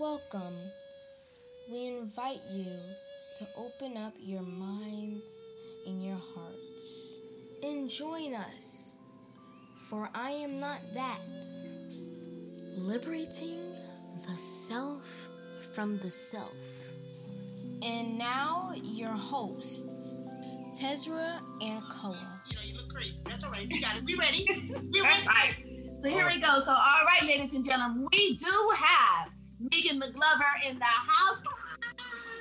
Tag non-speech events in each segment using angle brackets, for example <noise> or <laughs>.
welcome. We invite you to open up your minds and your hearts and join us, for I am not that. Liberating the self from the self. And now, your hosts, Tezra and Koa. You know, you look crazy. That's all right. We got it. We ready. We ready. right. So here we go. So all right, ladies and gentlemen, we do have Megan McGlover in the house.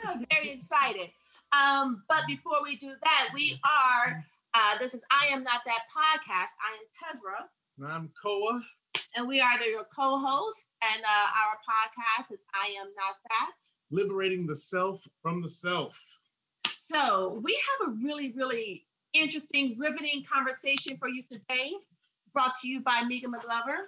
I'm very excited. Um, but before we do that, we are. Uh, this is I am not that podcast. I am Tezra, And I'm Koa. and we are the, your co-hosts. And uh, our podcast is I am not that. Liberating the self from the self. So we have a really, really interesting, riveting conversation for you today, brought to you by Megan McGlover.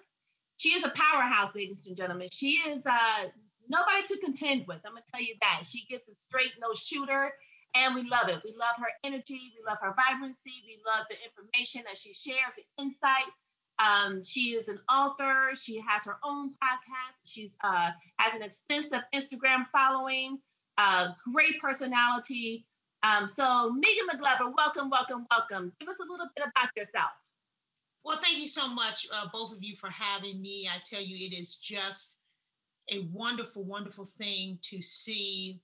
She is a powerhouse, ladies and gentlemen. She is uh, nobody to contend with. I'm gonna tell you that. She gets a straight no shooter, and we love it. We love her energy. We love her vibrancy. We love the information that she shares, the insight. Um, she is an author. She has her own podcast. She's uh, has an extensive Instagram following. Uh, great personality. Um, so Megan McGlover, welcome, welcome, welcome. Give us a little bit about yourself. Well, thank you so much, uh, both of you, for having me. I tell you, it is just a wonderful, wonderful thing to see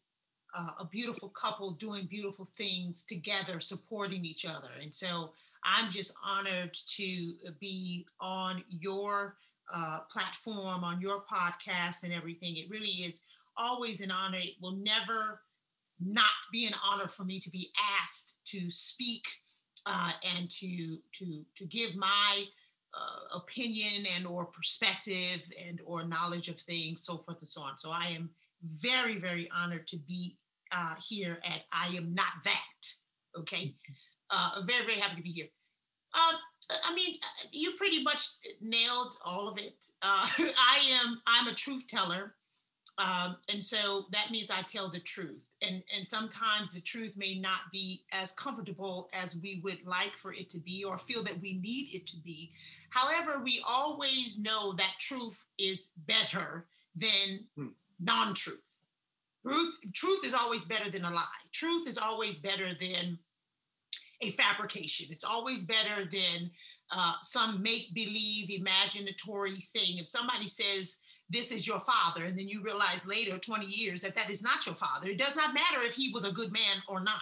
uh, a beautiful couple doing beautiful things together, supporting each other. And so I'm just honored to be on your uh, platform, on your podcast, and everything. It really is always an honor. It will never not be an honor for me to be asked to speak uh, and to to to give my uh, opinion and or perspective and or knowledge of things, so forth and so on. So I am very very honored to be uh, here at I am not that. Okay, uh, very very happy to be here. Um, I mean, you pretty much nailed all of it. Uh, <laughs> I am I'm a truth teller. Um, and so that means I tell the truth. And, and sometimes the truth may not be as comfortable as we would like for it to be or feel that we need it to be. However, we always know that truth is better than Hmm. non truth. Truth, truth is always better than a lie. Truth is always better than a fabrication. It's always better than uh, some make believe imaginatory thing. If somebody says, this is your father, and then you realize later, 20 years, that that is not your father. It does not matter if he was a good man or not.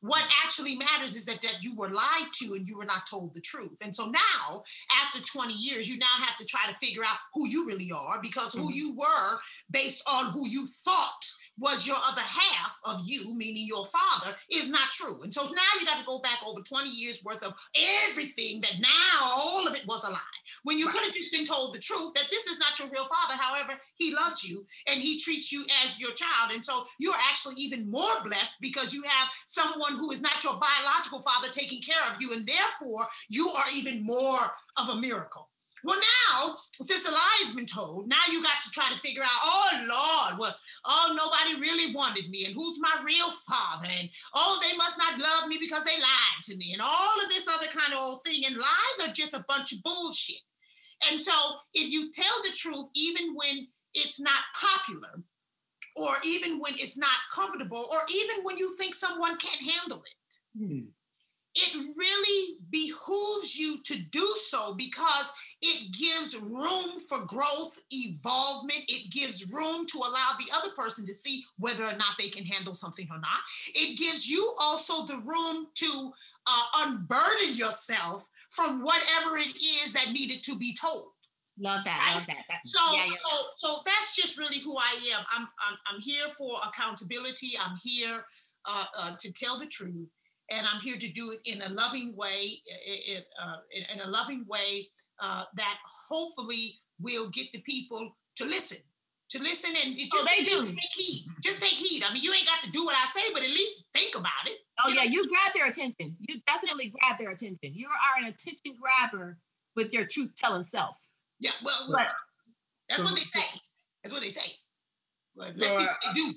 What actually matters is that, that you were lied to and you were not told the truth. And so now, after 20 years, you now have to try to figure out who you really are because who Mhm. you were based on who you thought was your other half of you, meaning your father, is not true. And so now you got to go back over 20 years worth of everything that now all of it was a lie. When you could have just been told the truth that this is not your real father. However, he loves you and he treats you as your child. And so you're actually even more blessed because you have someone who is not your biological father taking care of you. And therefore, you are even more of a miracle. Well, now, since the lie has been told, now you got to try to figure out, oh Lord, well, oh, nobody really wanted me, and who's my real father? And oh, they must not love me because they lied to me, and all of this other kind of old thing. And lies are just a bunch of bullshit. And so, if you tell the truth, even when it's not popular, or even when it's not comfortable, or even when you think someone can't handle it, Hmm. it really behooves you to do so because it gives room for growth, evolvement. It gives room to allow the other person to see whether or not they can handle something or not. It gives you also the room to uh, unburden yourself from whatever it is that needed to be told. Love that. Love that. that So, yeah, yeah, so, so that's just really who I am. I'm, I'm, I'm here for accountability. I'm here uh, uh, to tell the truth, and I'm here to do it in a loving way, i- i- uh, in, in a loving way uh, that hopefully will get the people to listen. To listen and it Oh, just, they just do. take heed. Just take heed. I mean, you ain't got to do what I say, but at least think about it. Oh yeah, you grab their attention. You definitely grab their attention. You are an attention grabber with your truth telling self. Yeah, well, But that's So- what they say. That's what they say. But let's So, see what they do.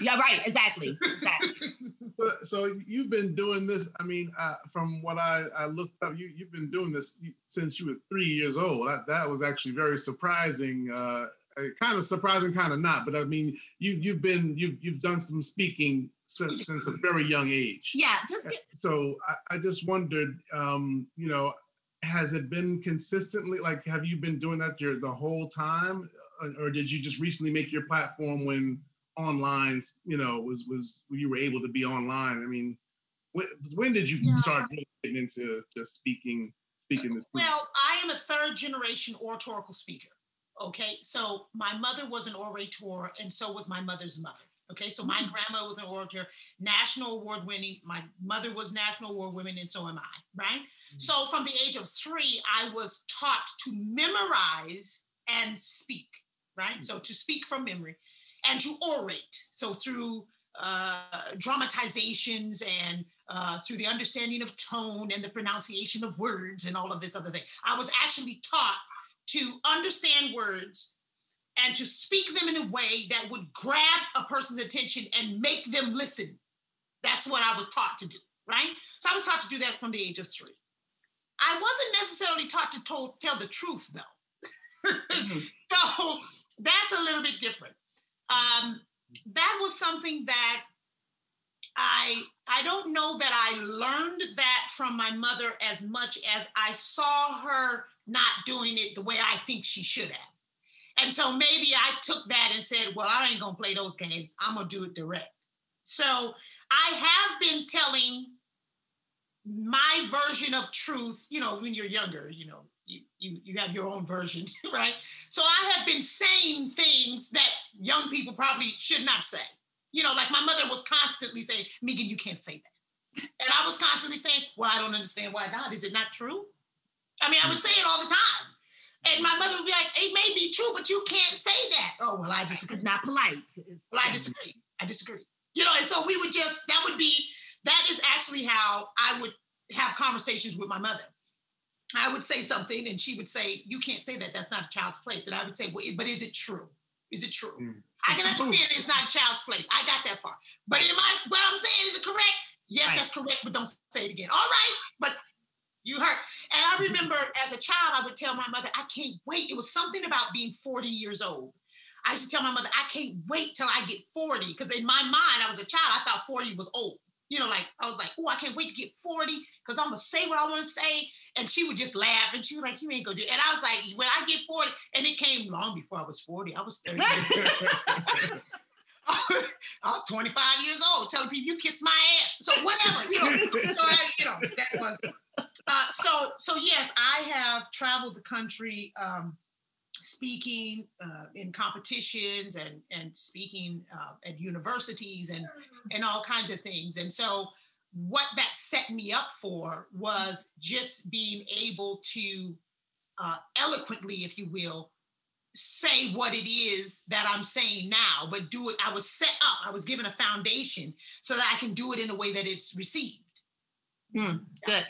Yeah, right, exactly. Exactly. <laughs> So, so you've been doing this. I mean, uh, from what I, I looked up, you you've been doing this since you were three years old. That, that was actually very surprising. Uh, uh, kind of surprising, kind of not. But I mean, you you've been you've you've done some speaking since since a very young age. Yeah, just get, So I, I just wondered, um, you know, has it been consistently like have you been doing that your the whole time, Uh, or did you just recently make your platform when online, you know, was was you were able to be online? I mean, when when did you Yeah. start getting into just speaking speaking this? Well, I am a third generation oratorical speaker. Okay, so my mother was an orator, and so was my mother's mother. Okay, so my mm-hmm. grandma was an orator, national award winning. My mother was national award winning, and so am I, right? Mm-hmm. So from the age of three, I was taught to memorize and speak, right? Mm-hmm. So to speak from memory and to orate. So through uh, dramatizations and uh, through the understanding of tone and the pronunciation of words and all of this other thing. I was actually taught to understand words and to speak them in a way that would grab a person's attention and make them listen. That's what I was taught to do, right? So I was taught to do that from the age of three. I wasn't necessarily taught to tell, tell the truth, though. <laughs> so that's a little bit different. Um, that was something that I I don't know that I learned that from my mother as much as I saw her not doing it the way I think she should have. And so maybe I took that and said, well, I ain't gonna play those games. I'm gonna do it direct. So I have been telling my version of truth, you know, when you're younger, you know, you, you, have your own version, <laughs> right? So I have been saying things that young people probably should not say. You know, like my mother was constantly saying, Megan, you can't say that. And I was constantly saying, well, I don't understand why not. Is it not true? I mean, I would say it all the time. And my mother would be like, it may be true, but you can't say that. Oh, well, I disagree. it's not polite. Well, I disagree. I disagree. You know, and so we would just, that would be, that is actually how I would have conversations with my mother. I would say something and she would say, You can't say that. That's not a child's place. And I would say, Well, but is it true? Is it true? Mm. I can understand it's not a child's place. I got that part. But in my, what I'm saying, is it correct? Yes, Right. that's correct, but don't say it again. All right, but you heard. And I remember as a child, I would tell my mother, I can't wait. It was something about being 40 years old. I used to tell my mother, I can't wait till I get 40. Because in my mind, I was a child, I thought 40 was old. You know, like I was like, oh, I can't wait to get 40 because I'm gonna say what I want to say. And she would just laugh and she was like, you ain't gonna do it. And I was like, when I get 40, and it came long before I was 40. I was 30. <laughs> <laughs> I was 25 years old telling people you kiss my ass. So whatever, you know. So I, you know, that was uh, so so yes, I have traveled the country um, speaking uh, in competitions and and speaking uh, at universities and and all kinds of things. And so what that set me up for was just being able to uh, eloquently, if you will, say what it is that I'm saying now, but do it. I was set up. I was given a foundation so that I can do it in a way that it's received. Hmm, good.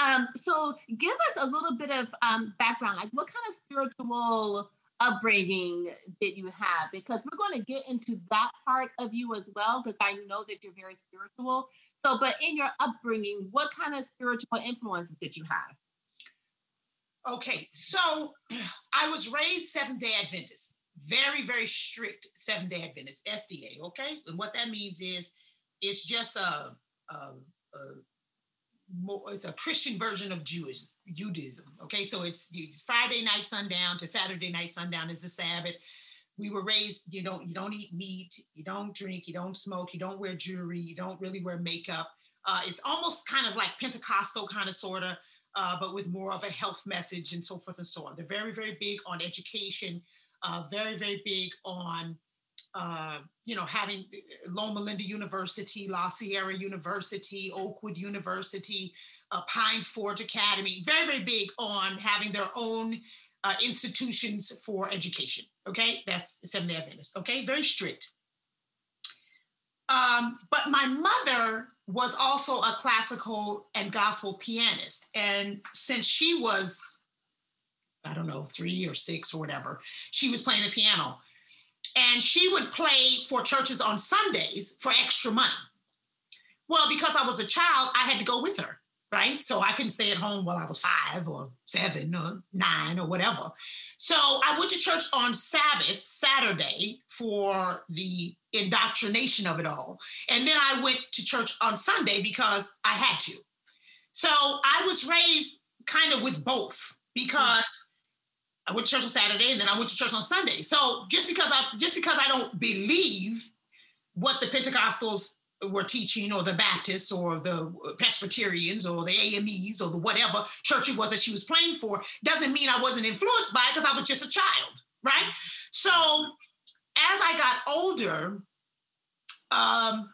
Um, so give us a little bit of um, background, like what kind of spiritual upbringing did you have? Because we're going to get into that part of you as well, because I know that you're very spiritual. So, but in your upbringing, what kind of spiritual influences did you have? Okay, so <clears throat> I was raised Seventh day Adventist, very, very strict Seventh day Adventist, SDA. Okay, and what that means is it's just a, a, a it's a Christian version of Jewish Judaism. Okay, so it's, it's Friday night sundown to Saturday night sundown is the Sabbath. We were raised, you don't you don't eat meat, you don't drink, you don't smoke, you don't wear jewelry, you don't really wear makeup. Uh, it's almost kind of like Pentecostal kind of sort of, uh, but with more of a health message and so forth and so on. They're very very big on education, uh, very very big on uh, you know, having Loma Linda University, La Sierra University, Oakwood University, uh, Pine Forge Academy, very, very big on having their own uh, institutions for education. Okay, that's Seventh Day Adventist. Okay, very strict. Um, but my mother was also a classical and gospel pianist, and since she was, I don't know, three or six or whatever, she was playing the piano and she would play for churches on Sundays for extra money. Well, because I was a child, I had to go with her. right? So I couldn't stay at home while I was five or seven or nine or whatever. So I went to church on Sabbath, Saturday, for the indoctrination of it all. And then I went to church on Sunday because I had to. So I was raised kind of with both because I went to church on Saturday and then I went to church on Sunday. So just because I just because I don't believe what the Pentecostals were teaching, or the Baptists, or the Presbyterians, or the AMEs, or the whatever church it was that she was playing for, doesn't mean I wasn't influenced by it because I was just a child, right? So as I got older, um,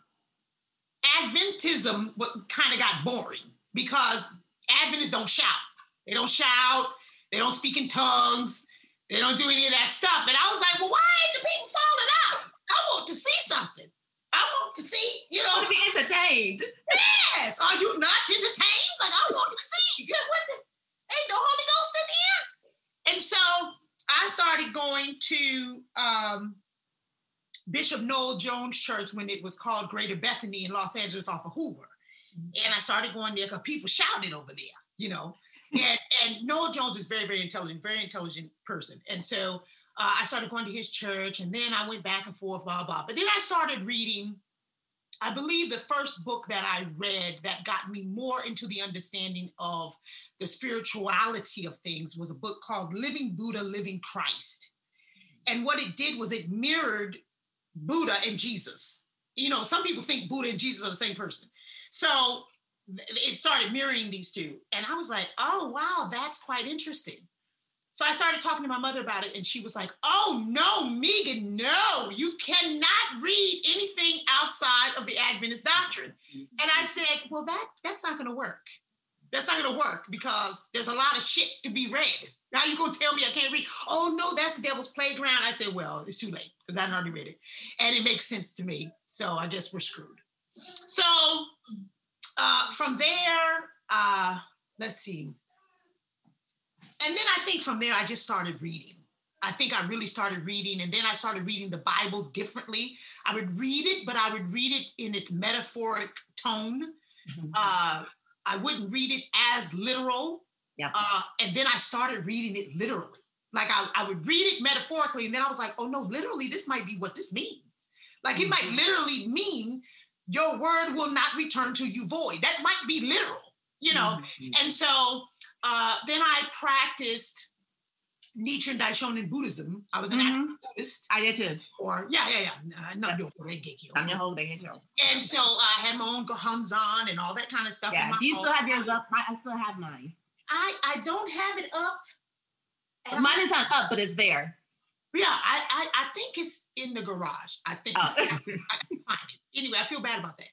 Adventism kind of got boring because Adventists don't shout. They don't shout. They don't speak in tongues. They don't do any of that stuff. And I was like, well, why ain't the people falling out? I want to see something. I want to see, you know. to be entertained. Yes. Are you not entertained? Like, I want to see. Good. What the, ain't no Holy Ghost in here. And so I started going to um, Bishop Noel Jones Church when it was called Greater Bethany in Los Angeles off of Hoover. And I started going there because people shouted over there, you know. And, and Noel Jones is very, very intelligent, very intelligent person. And so uh, I started going to his church and then I went back and forth, blah, blah. But then I started reading, I believe the first book that I read that got me more into the understanding of the spirituality of things was a book called Living Buddha, Living Christ. And what it did was it mirrored Buddha and Jesus. You know, some people think Buddha and Jesus are the same person. So it started mirroring these two. And I was like, oh, wow, that's quite interesting. So I started talking to my mother about it, and she was like, Oh, no, Megan, no, you cannot read anything outside of the Adventist doctrine. And I said, Well, that that's not gonna work. That's not gonna work because there's a lot of shit to be read. Now you're gonna tell me I can't read? Oh no, that's the devil's playground. I said, Well, it's too late because I already read it. And it makes sense to me. So I guess we're screwed. So uh, from there, uh, let's see and then I think from there, I just started reading. I think I really started reading, and then I started reading the Bible differently. I would read it, but I would read it in its metaphoric tone. Mm-hmm. Uh, I wouldn't read it as literal. Yeah. Uh, and then I started reading it literally. Like I, I would read it metaphorically, and then I was like, oh no, literally, this might be what this means. Like it mm-hmm. might literally mean your word will not return to you void. That might be literal, you know. Mm-hmm. And so uh, then I practiced Nichiren Daishonin Buddhism. I was an mm-hmm. Buddhist. I did too. Or yeah, yeah, yeah. Uh, no, and so uh, I had my own Gohonzon and all that kind of stuff. Yeah. Do you still have yours up? I still have mine. I I don't have it up. Mine is not up, but it's there. Yeah, I, I, I think it's in the garage. I think oh. I, I, can find it. Anyway, I feel bad about that.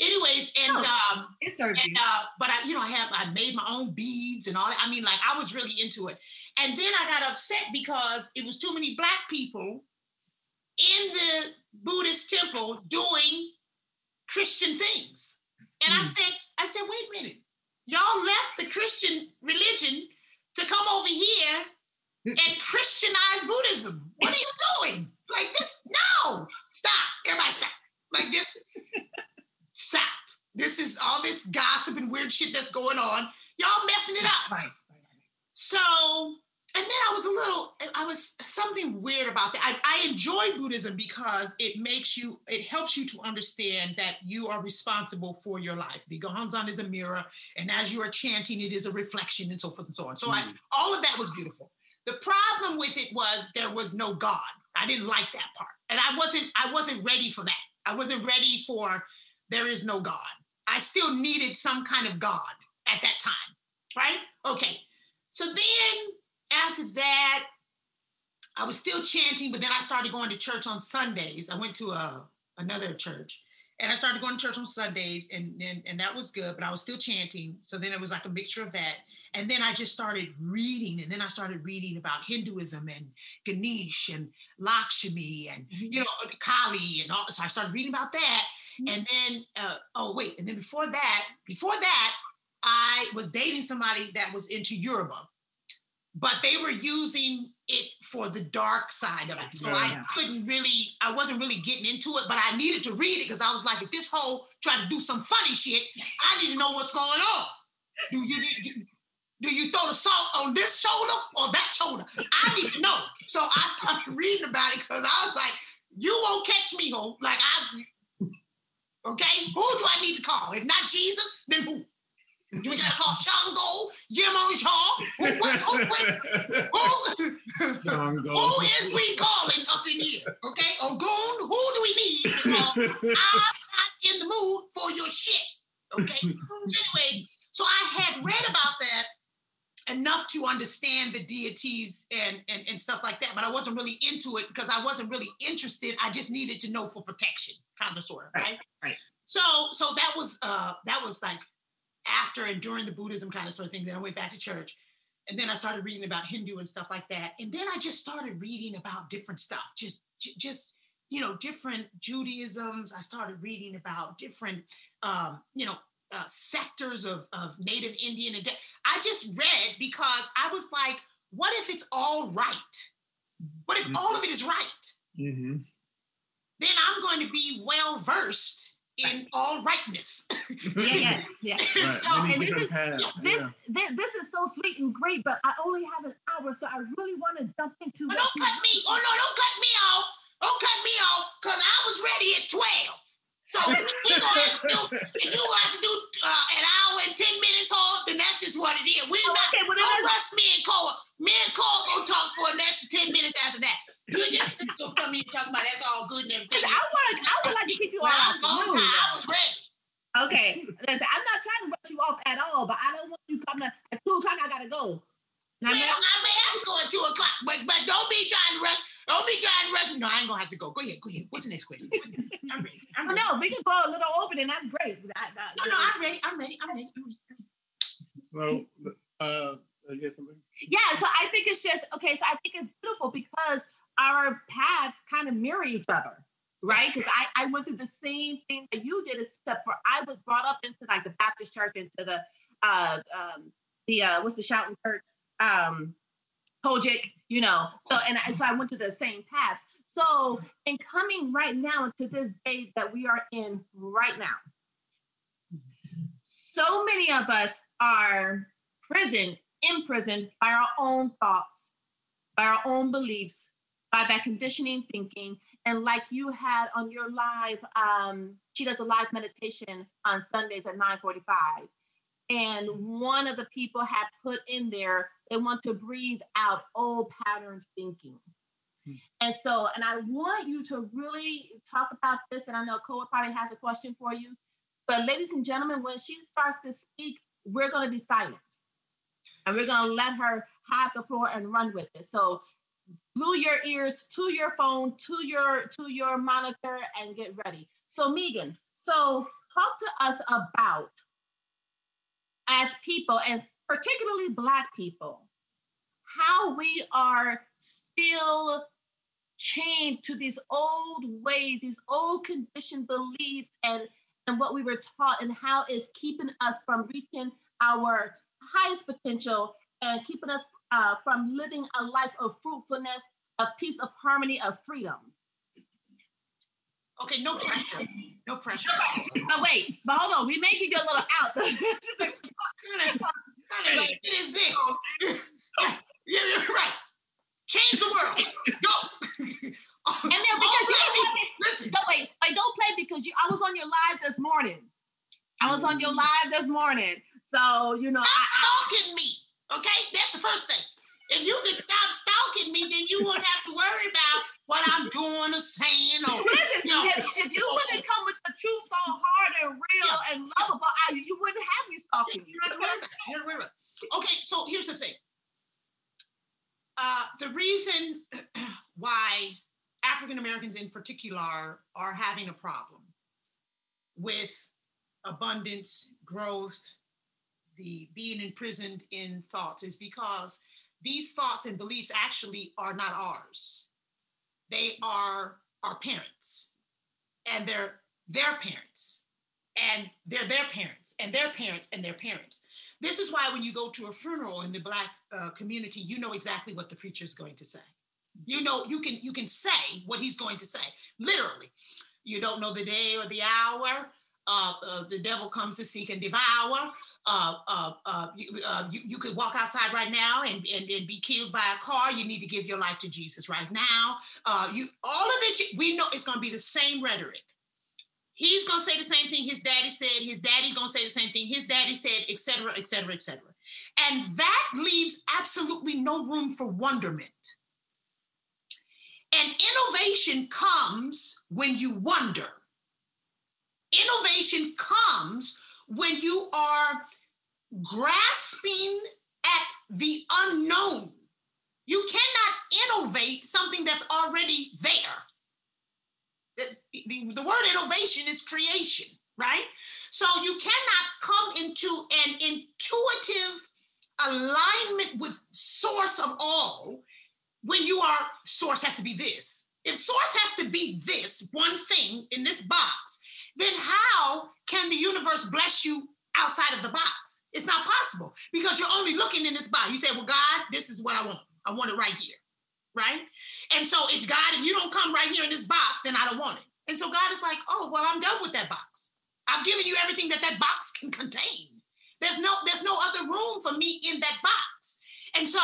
Anyways, and oh, um, it's and, uh, but I, you know, I have I made my own beads and all that. I mean, like I was really into it. And then I got upset because it was too many black people in the Buddhist temple doing Christian things. And mm. I hmm. said, I said, wait a minute, y'all left the Christian religion to come over here and Christianize Buddhism. What are you doing? Like this? No, stop. Everybody stop. Like this, stop. This is all this gossip and weird shit that's going on. Y'all messing it up. Right. So, and then I was a little, I was something weird about that. I, I enjoy Buddhism because it makes you, it helps you to understand that you are responsible for your life. The Gohonzon is a mirror, and as you are chanting, it is a reflection, and so forth and so on. So, mm. I, all of that was beautiful. The problem with it was there was no God. I didn't like that part. And I wasn't I wasn't ready for that. I wasn't ready for there is no God. I still needed some kind of God at that time. Right? Okay. So then after that, I was still chanting, but then I started going to church on Sundays. I went to a another church and I started going to church on Sundays, and, and and that was good. But I was still chanting, so then it was like a mixture of that. And then I just started reading, and then I started reading about Hinduism and Ganesh and Lakshmi and mm-hmm. you know Kali and all. So I started reading about that, mm-hmm. and then uh, oh wait, and then before that, before that, I was dating somebody that was into Yoruba, but they were using it for the dark side of it. So yeah. I couldn't really, I wasn't really getting into it, but I needed to read it because I was like, if this whole tried to do some funny shit, I need to know what's going on. Do you need? Do you throw the salt on this shoulder or that shoulder? I need to know. So I started <laughs> reading about it because I was like, you won't catch me, ho. Like I okay, who do I need to call? If not Jesus, then who? Do we gotta call Shango, Yemonshon? Who, who, who, who is we calling up in here? Okay, Ogun, who do we need? Because I'm not in the mood for your shit. Okay. anyway, so I had read about that enough to understand the deities and, and and stuff like that but i wasn't really into it because i wasn't really interested i just needed to know for protection kind of sort of right right, right. so so that was uh that was like after and during the buddhism kind of sort of thing then i went back to church and then i started reading about hindu and stuff like that and then i just started reading about different stuff just just you know different judaisms i started reading about different um you know uh, sectors of, of Native Indian. And I just read because I was like, what if it's all right? What if mm-hmm. all of it is right? Mm-hmm. Then I'm going to be well versed in all rightness. <laughs> yeah, yeah, yeah. <laughs> Right. so, and this is, yeah. This, this, this, is so sweet and great, but I only have an hour, so I really want to jump into. But don't cut me. Oh no, don't cut me off. Don't cut me off, because I was ready at 12. So we're gonna have to do, if you have to do uh, an hour and 10 minutes hold, then that's just what it is. We oh, not okay, well, don't rush me and Cole. Me and Cole gonna talk for an extra 10 minutes after that. You just gonna come here talking about that's all good and everything. I want I would like to keep you on. I was, I was ready. Okay, listen, I'm not trying to rush you off at all, but I don't want you coming at two o'clock. I gotta go. Now, well, I may have to go at two o'clock, but but don't be trying to rush. Don't be trying to me. No, I ain't gonna have to go. Go ahead, go ahead. What's the next question? I'm ready. I'm ready. No, we can go a little over, and that's great. I, I, no, no, I'm ready. I'm ready. I'm ready. I'm ready. So, uh, you get something? Yeah. So I think it's just okay. So I think it's beautiful because our paths kind of mirror each other right? Because I, I went through the same thing that you did, except for I was brought up into like the Baptist church, into the uh um the uh what's the shouting church? Um COGIC, you know. So and I, so I went to the same paths. So in coming right now into this day that we are in right now, so many of us are prisoned, imprisoned by our own thoughts, by our own beliefs, by that conditioning thinking. And like you had on your live, um, she does a live meditation on Sundays at 9:45 and one of the people had put in there they want to breathe out old pattern thinking. Hmm. and so and i want you to really talk about this and i know Koa probably has a question for you but ladies and gentlemen when she starts to speak we're going to be silent. And we're going to let her have the floor and run with it. So glue your ears to your phone to your to your monitor and get ready. So megan so talk to us about as people, and particularly Black people, how we are still chained to these old ways, these old conditioned beliefs, and, and what we were taught, and how it's keeping us from reaching our highest potential and keeping us uh, from living a life of fruitfulness, of peace, of harmony, of freedom. Okay, no pressure. No pressure. But wait, but hold on. We may give you a little out. <laughs> what kind of shit is this? <laughs> yeah, you're right. Change the world. Go. <laughs> and then because you don't play, listen. No, wait, I don't play because you. I was on your live this morning. I was on your mm. live this morning. So you know, stop stalking me. Okay, that's the first thing. If you could stop stalking me, then you won't have to worry about what I'm doing or saying. Or, Listen, you know, if, if, you wouldn't come with the truth so hard and real yeah. and lovable, I, you wouldn't have me stalking you. Okay, so here's the thing. Uh, the reason <clears throat> why African Americans in particular are having a problem with abundance, growth, the being imprisoned in thoughts is because these thoughts and beliefs actually are not ours. They are our parents, and they're their parents, and they're their parents, and their parents, and their parents. This is why when you go to a funeral in the Black uh, community, you know exactly what the preacher is going to say. You know, you can you can say what he's going to say. Literally, you don't know the day or the hour, uh, uh, the devil comes to seek and devour. Uh, uh, uh, you, uh, you, you, could walk outside right now and, and, and, be killed by a car. You need to give your life to Jesus right now. Uh, you all of this, we know it's going to be the same rhetoric. He's going to say the same thing his daddy said. His daddy going to say the same thing his daddy said, etc., etc., etc. And that leaves absolutely no room for wonderment. And innovation comes when you wonder. Innovation comes when you are grasping at the unknown. You cannot innovate something that's already there. The, the, the, word innovation is creation, right? So you cannot come into an intuitive alignment with source of all when you are source has to be this. If source has to be this one thing in this box, then how can the universe bless you outside of the box? It's not possible because you're only looking in this box. You say, Well, God, this is what I want. I want it right here. Right. And so, if God, if you don't come right here in this box, then I don't want it. And so, God is like, Oh, well, I'm done with that box. I've given you everything that that box can contain. There's no, there's no other room for me in that box. And so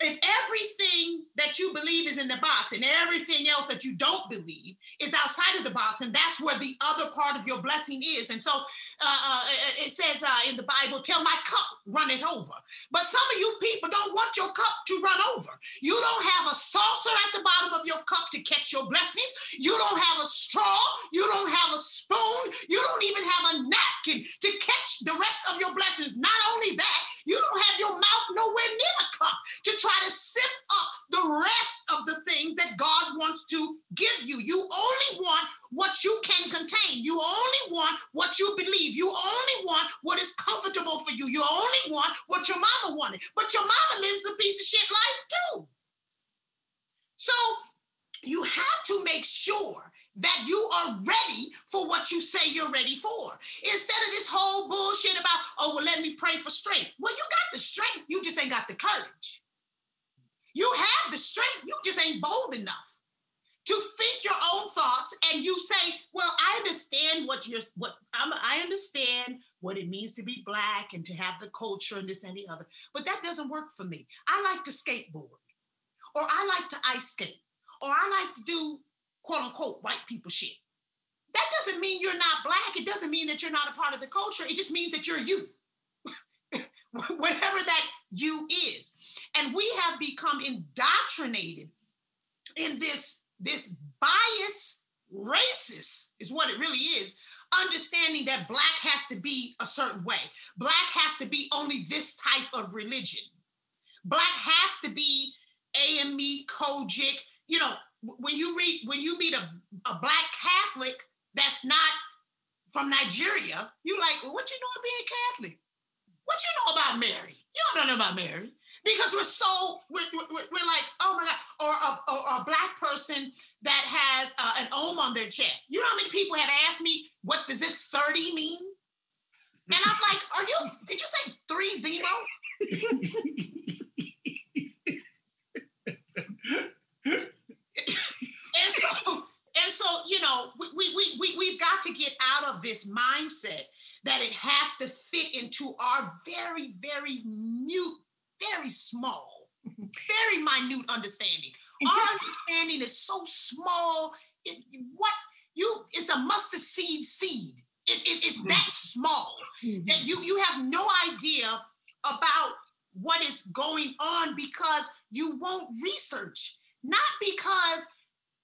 if everything that you believe is in the box and everything else that you don't believe is outside of the box, and that's where the other part of your blessing is. And so uh, uh, it says uh, in the Bible, "Till my cup runneth over." But some of you people don't want your cup to run over. You don't have a saucer at the bottom of your cup to catch your blessings. You don't have a straw. You don't have a spoon. You don't even have a napkin to catch the rest of your blessings. Not only that, you don't have your mouth nowhere near the cup to try to sip up the rest of the things that God wants to give you. You only want what you can contain. You only want what you believe. You only want what is comfortable for you. You only want what your mama wanted. But your mama lives a piece of shit life too. So you have to make sure that you are ready for what you say you're ready for. Instead of this whole bullshit about, oh, well, let me pray for strength. Well, you got the strength, you just ain't got the courage. You have the strength, you just ain't bold enough to think your own thoughts and you say, well, I understand what you're, what I'm, I understand what it means to be black and to have the culture and this and the other, but that doesn't work for me. I like to skateboard or I like to ice skate or I like to do quote unquote white people shit. That doesn't mean you're not black. It doesn't mean that you're not a part of the culture. It just means that you're you, <laughs> whatever that you is. And we have become indoctrinated in this, this bias racist is what it really is understanding that black has to be a certain way black has to be only this type of religion black has to be ame COGIC you know when you read when you meet a, a black Catholic that's not from Nigeria, you like, well, what you know of being Catholic? What you know about Mary? You don't know about Mary because we're so we're, we're, we're like, oh my god, or a, or a black person that has uh, an ohm on their chest. You know how many people have asked me, what does this thirty mean? And I'm like, are you? Did you say three zero? and so and so you know we, we we we've got to get out of this mindset that it has to fit into our very very mute very small very minute understanding our understanding is so small it, what you it's a mustard seed seed it, it, it's that mm-hmm. small mm-hmm. that you you have no idea about what is going on because you won't research not because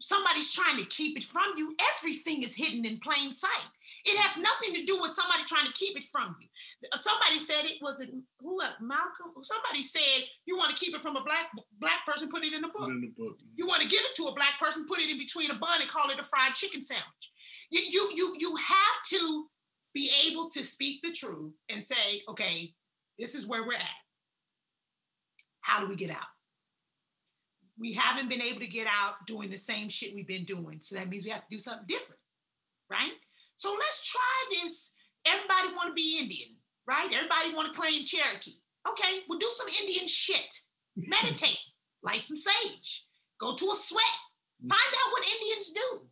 somebody's trying to keep it from you. Everything is hidden in plain sight. It has nothing to do with somebody trying to keep it from you. Somebody said it was it who uh, Malcolm. Somebody said you want to keep it from a black black person, put it in a book. In the book. You want to give it to a black person, put it in between a bun and call it a fried chicken sandwich. You you you you have to be able to speak the truth and say, okay, this is where we're at. How do we get out? we haven't been able to get out doing the same shit we've been doing. So that means we have to do something different, right? So let's try this. Everybody want to be Indian, right? Everybody want to claim Cherokee. Okay, we'll do some Indian shit. <laughs> Meditate, light some sage, go to a sweat, find out what Indians do.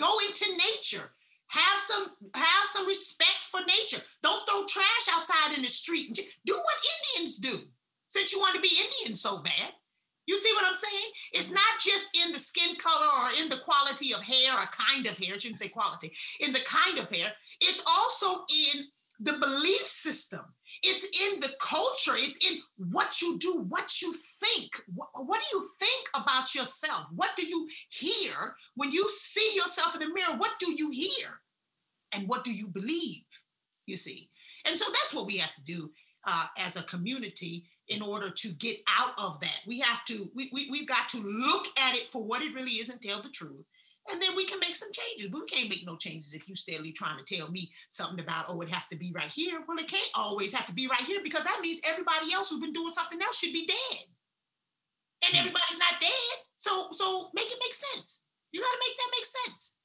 Go into nature, Have some have some respect for nature. Don't throw trash outside in the street. Do what Indians do. Since you want to be Indian so bad, you see what I'm saying? It's not just in the skin color or in the quality of hair or kind of hair. I shouldn't say quality. In the kind of hair, it's also in the belief system. It's in the culture. It's in what you do, what you think. What, what, do you think about yourself? What do you hear when you see yourself in the mirror? What do you hear? And what do you believe? You see? And so that's what we have to do uh, as a community in order to get out of that. We have to, we, we, we've got to look at it for what it really is and tell the truth and then we can make some changes. But we can't make no changes if you steadily trying to tell me something about, oh, it has to be right here. Well, it can't always have to be right here because that means everybody else who's been doing something else should be dead. And hmm. everybody's not dead. So so make it make sense. You got to make that make sense.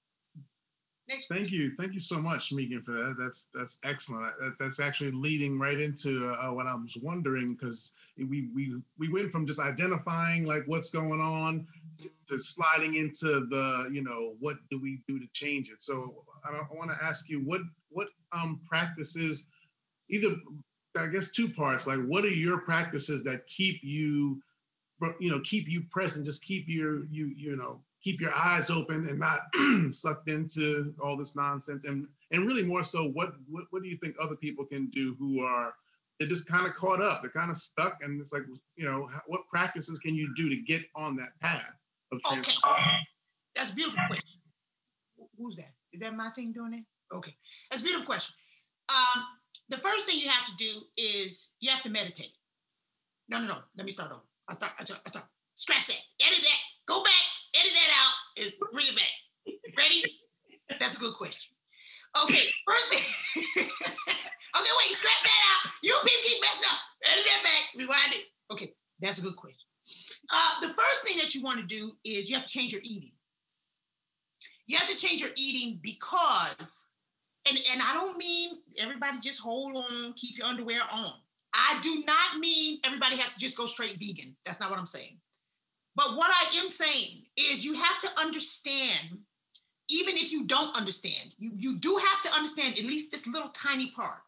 Next. Thank you, thank you so much, Megan, for that. That's that's excellent. That, that's actually leading right into uh, what I was wondering because we we we went from just identifying like what's going on to, to sliding into the you know what do we do to change it. So I, I want to ask you what what um practices, either I guess two parts. Like what are your practices that keep you, you know, keep you present, just keep your you you know keep your eyes open and not <clears throat> sucked into all this nonsense. And and really more so what, what what do you think other people can do who are they're just kind of caught up they're kind of stuck? And it's like you know what practices can you do to get on that path of okay. that's a beautiful question. Who's that? Is that my thing doing it? Okay. That's a beautiful question. Um the first thing you have to do is you have to meditate. No no no. Let me start over. I start i start, I start. scratch that. Edit that. Go back edit that out and bring it back. Ready? That's a good question. Okay, first thing. <laughs> okay, wait, scratch that out. You people keep messing up. Edit that back, rewind it. Okay, that's a good question. Uh, the first thing that you want to do is you have to change your eating. You have to change your eating because, and, and I don't mean everybody just hold on, keep your underwear on. I do not mean everybody has to just go straight vegan. That's not what I'm saying. But what I am saying is you have to understand, even if you don't understand, you, you do have to understand at least this little tiny part.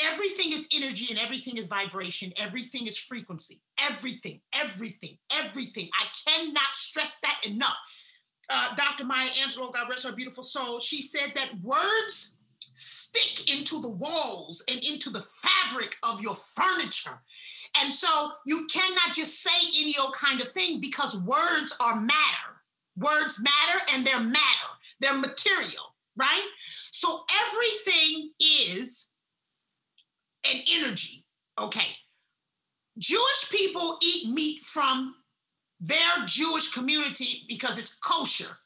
Everything is energy and everything is vibration. Everything is frequency. Everything, everything, everything. I cannot stress that enough. Uh, Dr. Maya Angelou, God rest her beautiful soul, she said that words stick into the walls and into the fabric of your furniture. And so you cannot just say any old kind of thing because words are matter. Words matter and they're matter, they're material, right? So everything is an energy, okay? Jewish people eat meat from their Jewish community because it's kosher.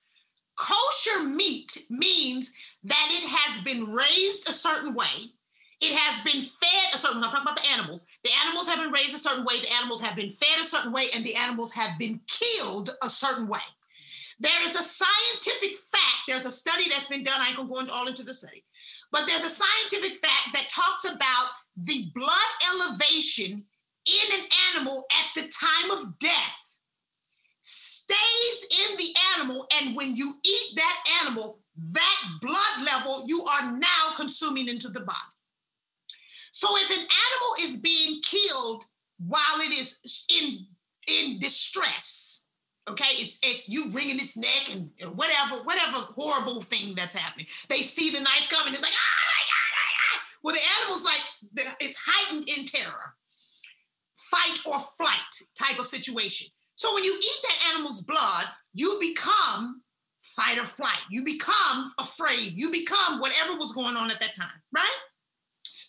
Kosher meat means that it has been raised a certain way, it has been fed a certain. I'm talking about the animals. The animals have been raised a certain way, the animals have been fed a certain way, and the animals have been killed a certain way. There is a scientific fact, there's a study that's been done. I ain't gonna go into all into the study, but there's a scientific fact that talks about the blood elevation in an animal at the time of death stays in the animal, and when you eat that animal, that blood level you are now consuming into the body. So if an animal is being killed while it is in in distress, okay, it's it's you wringing its neck and whatever whatever horrible thing that's happening. They see the knife coming, it's like ah my god, ah, ah. Well, the animal's like it's heightened in terror, fight or flight type of situation. So when you eat that animal's blood, you become fight or flight. You become afraid. You become whatever was going on at that time, right?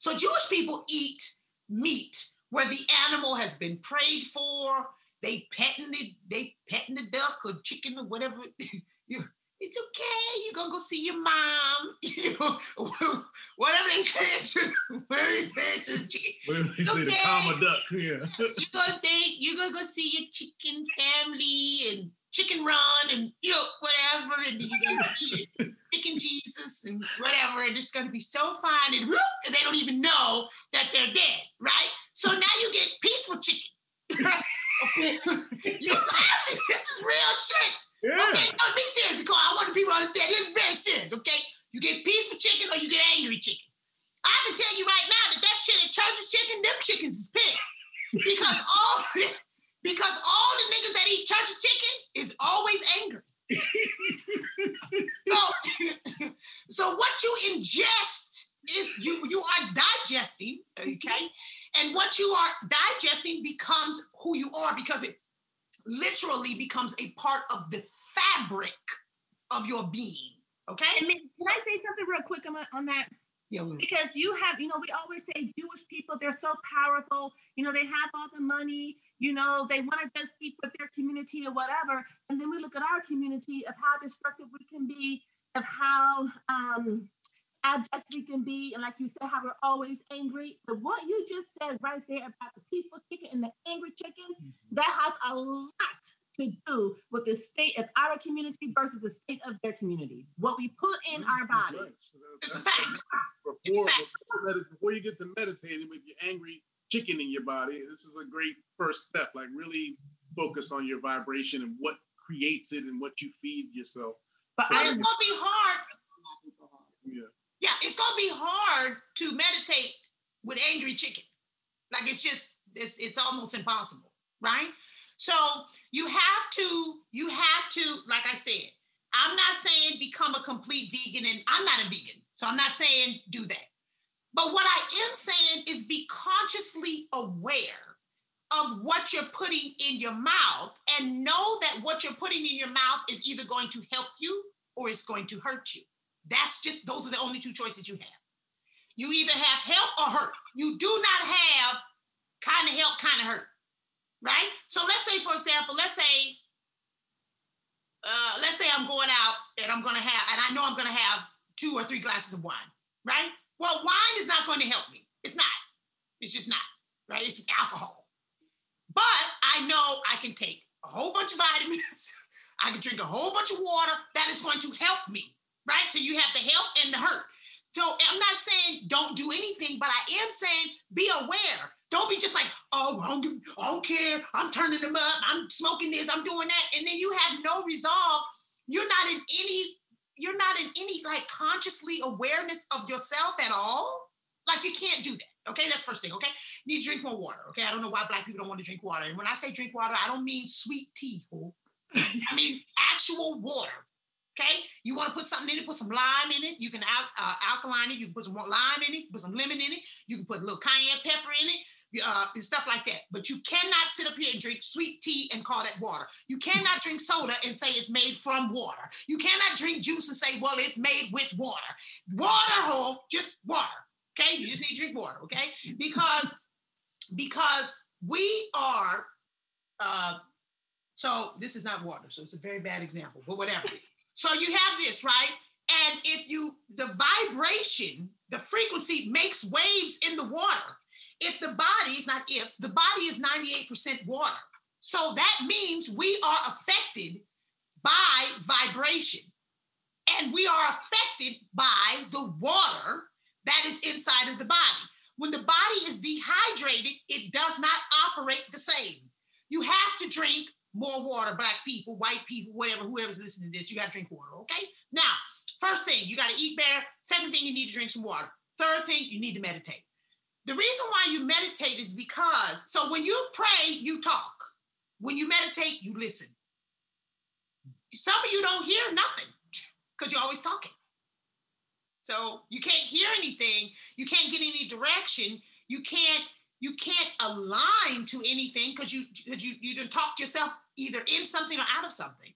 So Jewish people eat meat where the animal has been prayed for. They petting it, they petting the duck or chicken or whatever. <laughs> you, it's okay. You're gonna go see your mom. <laughs> you know, <laughs> whatever they say, whatever they say to the chicken. Whatever they say to calm a duck. Yeah. you're gonna say you're gonna go see your chicken family and chicken run and you know whatever, and you're chicken Jesus and whatever, and it's gonna be so fine and, whoop, and they don't even know that they're dead, right? So now you get peaceful chicken. <laughs> <laughs> you, this is real shit. Yeah. Okay, no, be serious because I want the people to understand this is very serious. Okay, You get peaceful chicken or you get angry chicken. I can tell you right now that that shit at Church's Chicken, them chickens is pissed because all <laughs> because all the niggas that eat Church's Chicken is always angry. <laughs> so, <laughs> so what you ingest is you you are digesting, okay, and what you are digesting becomes who you are because it literally becomes a part of the fabric of your being. Okay. And can I say something real quick on, on that? Yeah. Because you have, you know, we always say Jewish people, they're so powerful. You know, they have all the money. You know, they want to just keep with their community or whatever. And then we look at our community of how destructive we can be, of how um, abject we can be, and like you said, how we're always angry. But what you just said right there about the peaceful chicken and the angry chicken, mm-hmm. that has a lot to do with the state of our community versus the state of their community. What we put in our bodies. It's a fact. Before, before, before you get to meditating with your angry chicken in your body, this is a great first step. Like really focus on your vibration and what creates it and what you feed yourself. But so it's gonna be hard. Yeah. Yeah, it's gonna be hard to meditate with angry chicken. Like it's just it's it's almost impossible, right? So you have to, you have to, like I said, I'm not saying become a complete vegan, and I'm not a vegan. So I'm not saying do that. But what I am saying is be consciously aware of what you're putting in your mouth and know that what you're putting in your mouth is either going to help you or it's going to hurt you. That's just, those are the only two choices you have. You either have help or hurt. You do not have kind of help, kind of hurt right? So let's say, for example, let's say, uh, let's say I'm going out and I'm gonna have, and I know I'm gonna have two or three glasses of wine, right? Well, wine is not going to help me. It's not. It's just not, right? It's alcohol. But I know I can take a whole bunch of vitamins. <laughs> I can drink a whole bunch of water that is going to help me, right? So you have the help and the hurt. So I'm not saying don't do anything, but I am saying be aware don't be just like, oh, I don't, give, I don't care. I'm turning them up. I'm smoking this. I'm doing that. And then you have no resolve. You're not in any, you're not in any like consciously awareness of yourself at all. Like you can't do that. Okay, that's first thing. Okay, need to drink more water. Okay, I don't know why black people don't want to drink water. And when I say drink water, I don't mean sweet tea. I mean actual water. Okay, you want to put something in it, put some lime in it. You can al- uh, alkaline it. You can put some lime in it, put some lemon in it. You can put a little cayenne pepper in it uh, and stuff like that. But you cannot sit up here and drink sweet tea and call that water. You cannot drink soda and say it's made from water. You cannot drink juice and say, well, it's made with water. Water, hole, just water. Okay, you just need to drink water. Okay, because because we are. Uh, so this is not water, so it's a very bad example, but whatever. so you have this right, and if you the vibration, the frequency makes waves in the water if the body is not if, the body is 98% water. So that means we are affected by vibration. And we are affected by the water that is inside of the body. When the body is dehydrated, it does not operate the same. You have to drink more water, black people, white people, whatever, whoever's listening to this, you got to drink water, okay? Now, first thing, you got to eat better. Second thing, you need to drink some water. Third thing, you need to meditate. The reason why you meditate is because, so when you pray, you talk. When you meditate, you listen. Some of you don't hear nothing because you're always talking. So you can't hear anything. You can't get any direction. You can't you can't align to anything because you because you you talk to yourself either in something or out of something.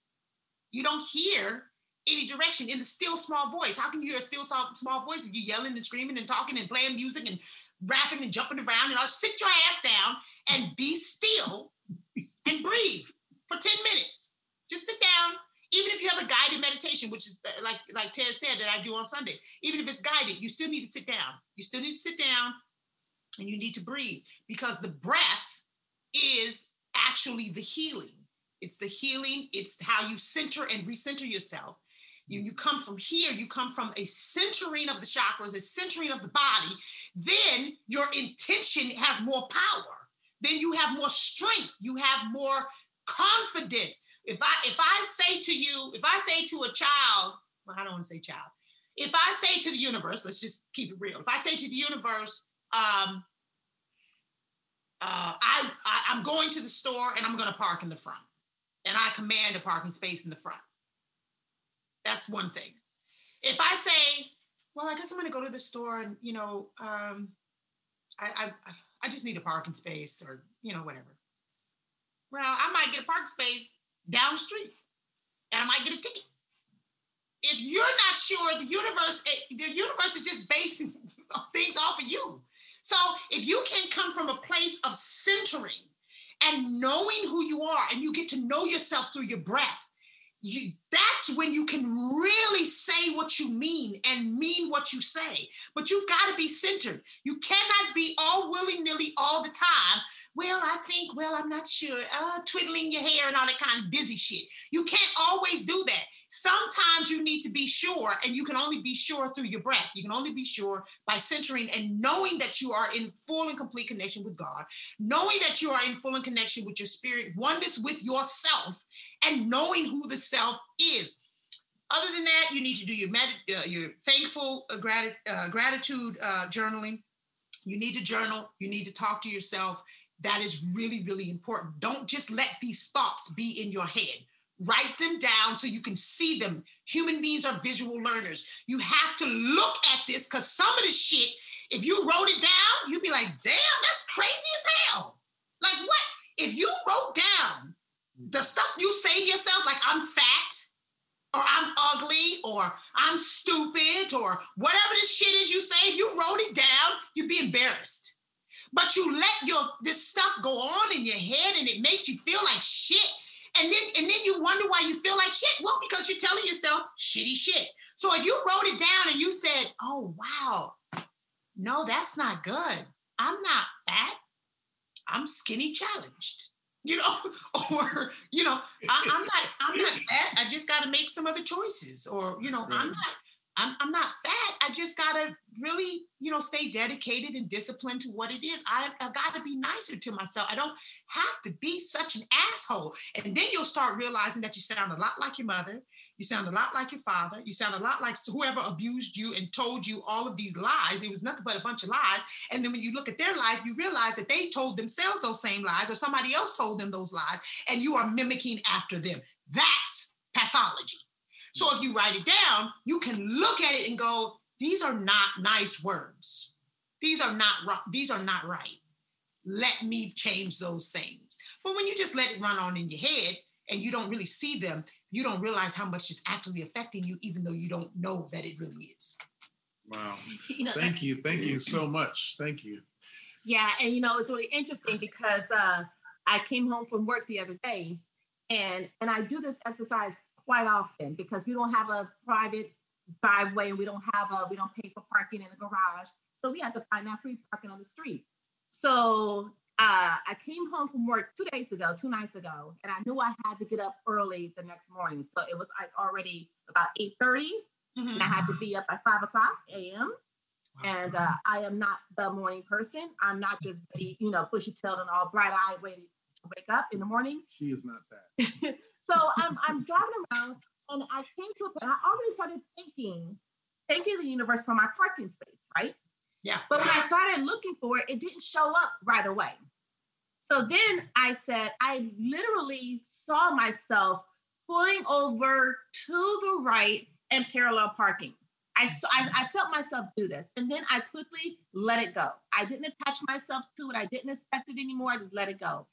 You don't hear any direction in the still small voice. How can you hear a still small voice if you're yelling and screaming and talking and playing music and rapping and jumping around and I'll sit your ass down and be still and breathe for 10 minutes. Just sit down. Even if you have a guided meditation, which is uh, like like Ted said that I do on Sunday, even if it's guided, you still need to sit down. You still need to sit down and you need to breathe because the breath is actually the healing. It's the healing, it's how you center and recenter yourself you, you come from here, you come from a centering of the chakras, a centering of the body, then your intention has more power. Then you have more strength, you have more confidence. If I if I say to you, if I say to a child, well, I don't want to say child, if I say to the universe, let's just keep it real. If I say to the universe, um, uh, I, I I'm going to the store and I'm going to park in the front, and I command a parking space in the front. That's one thing. If I say, well, I guess I'm going to go to the store and you know, um, I, I I just need a parking space or you know whatever. Well, I might get a parking space down the street, and I might get a ticket if you're not sure, the universe, eh, the universe is just basing <laughs> things off of you. So if you can't come from a place of centering and knowing who you are, and you get to know yourself through your breath, you, that's when you can really say what you mean and mean what you say. But you've got to be centered. You cannot be all willy nilly all the time. Well, I think, well, I'm not sure. Uh, twiddling your hair and all that kind of dizzy shit. You can't always do that. Sometimes you need to be sure, and you can only be sure through your breath. You can only be sure by centering and knowing that you are in full and complete connection with God, knowing that you are in full and connection with your spirit, oneness with yourself, and knowing who the self is. Other than that, you need to do your med- uh, your thankful uh, grat- uh, gratitude uh, journaling. You need to journal. You need to talk to yourself. That is really, really important. Don't just let these thoughts be in your head write them down so you can see them. Human beings are visual learners. You have to look at this because some of the shit, if you wrote it down, you'd be like, damn, that's crazy as hell. Like what? If you wrote down the stuff you say to yourself, like I'm fat, or I'm ugly, or I'm stupid, or whatever this shit is you say, you wrote it down, you'd be embarrassed. But you let your this stuff go on in your head and it makes you feel like shit and then and then you wonder why you feel like shit. Well, because you're telling yourself shitty shit. So if you wrote it down and you said, "Oh wow, no, that's not good. I'm not fat. I'm skinny challenged." You know, <laughs> or you know, I, am not I'm not fat. I just got to make some other choices, or you know, right. I'm not I'm, I'm not fat. I just gotta really, you know, stay dedicated and disciplined to what it is. I, I've got to be nicer to myself. I don't have to be such an asshole. And then you'll start realizing that you sound a lot like your mother. You sound a lot like your father. You sound a lot like whoever abused you and told you all of these lies. It was nothing but a bunch of lies. And then when you look at their life, you realize that they told themselves those same lies or somebody else told them those lies, and you are mimicking after them. That's pathology. So if you write it down, you can look at it and go, these are not nice words. These are not these are not right. Let me change those things. But when you just let it run on in your head and you don't really see them, you don't realize how much it's actually affecting you, even though you don't know that it really is. Wow. <laughs> Thank you. Thank you so much. Thank you. Yeah, and you know, it's really interesting because uh, I came home from work the other day and and I do this exercise quite often because we don't have a private driveway and we don't have a we don't pay for parking in the garage so we have to find that free parking on the street so uh, i came home from work two days ago two nights ago and i knew i had to get up early the next morning so it was like already about 8.30 mm-hmm. and i had to be up at 5 o'clock am and uh, i am not the morning person i'm not just ready, you know bushy tailed and all bright eyed waiting to wake up in the morning she is not that <laughs> So I'm, I'm driving around and I came to a point, I already started thinking, thanking the universe for my parking space, right? Yeah. But when I started looking for it, it didn't show up right away. So then I said, I literally saw myself pulling over to the right and parallel parking. I, saw, I, I felt myself do this. And then I quickly let it go. I didn't attach myself to it. I didn't expect it anymore. I just let it go.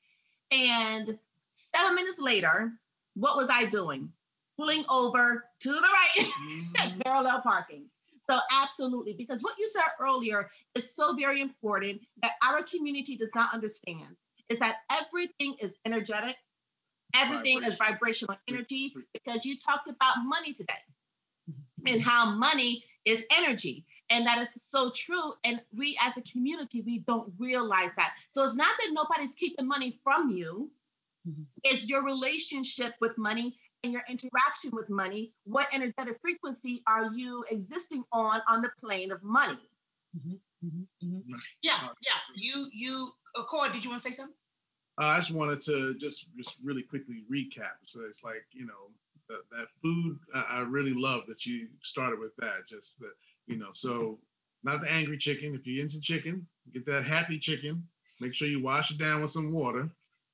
And seven minutes later, what was I doing? Pulling over to the right, <laughs> mm-hmm. parallel parking. So, absolutely, because what you said earlier is so very important that our community does not understand is that everything is energetic, everything is vibrational energy, because you talked about money today mm-hmm. and how money is energy. And that is so true. And we as a community, we don't realize that. So it's not that nobody's keeping money from you. Mm-hmm. Is your relationship with money and your interaction with money. What energetic frequency are you existing on on the plane of money? Mm-hmm. Mm-hmm. mm-hmm. Yeah, yeah. You, you, Accord, did you want to say something? Uh, I just wanted to just just really quickly recap. So it's like you know, that, that food. I, I really love that you started with that. Just that you know, so not the angry chicken. If you're into chicken, get that happy chicken. Make sure you wash it down with some water.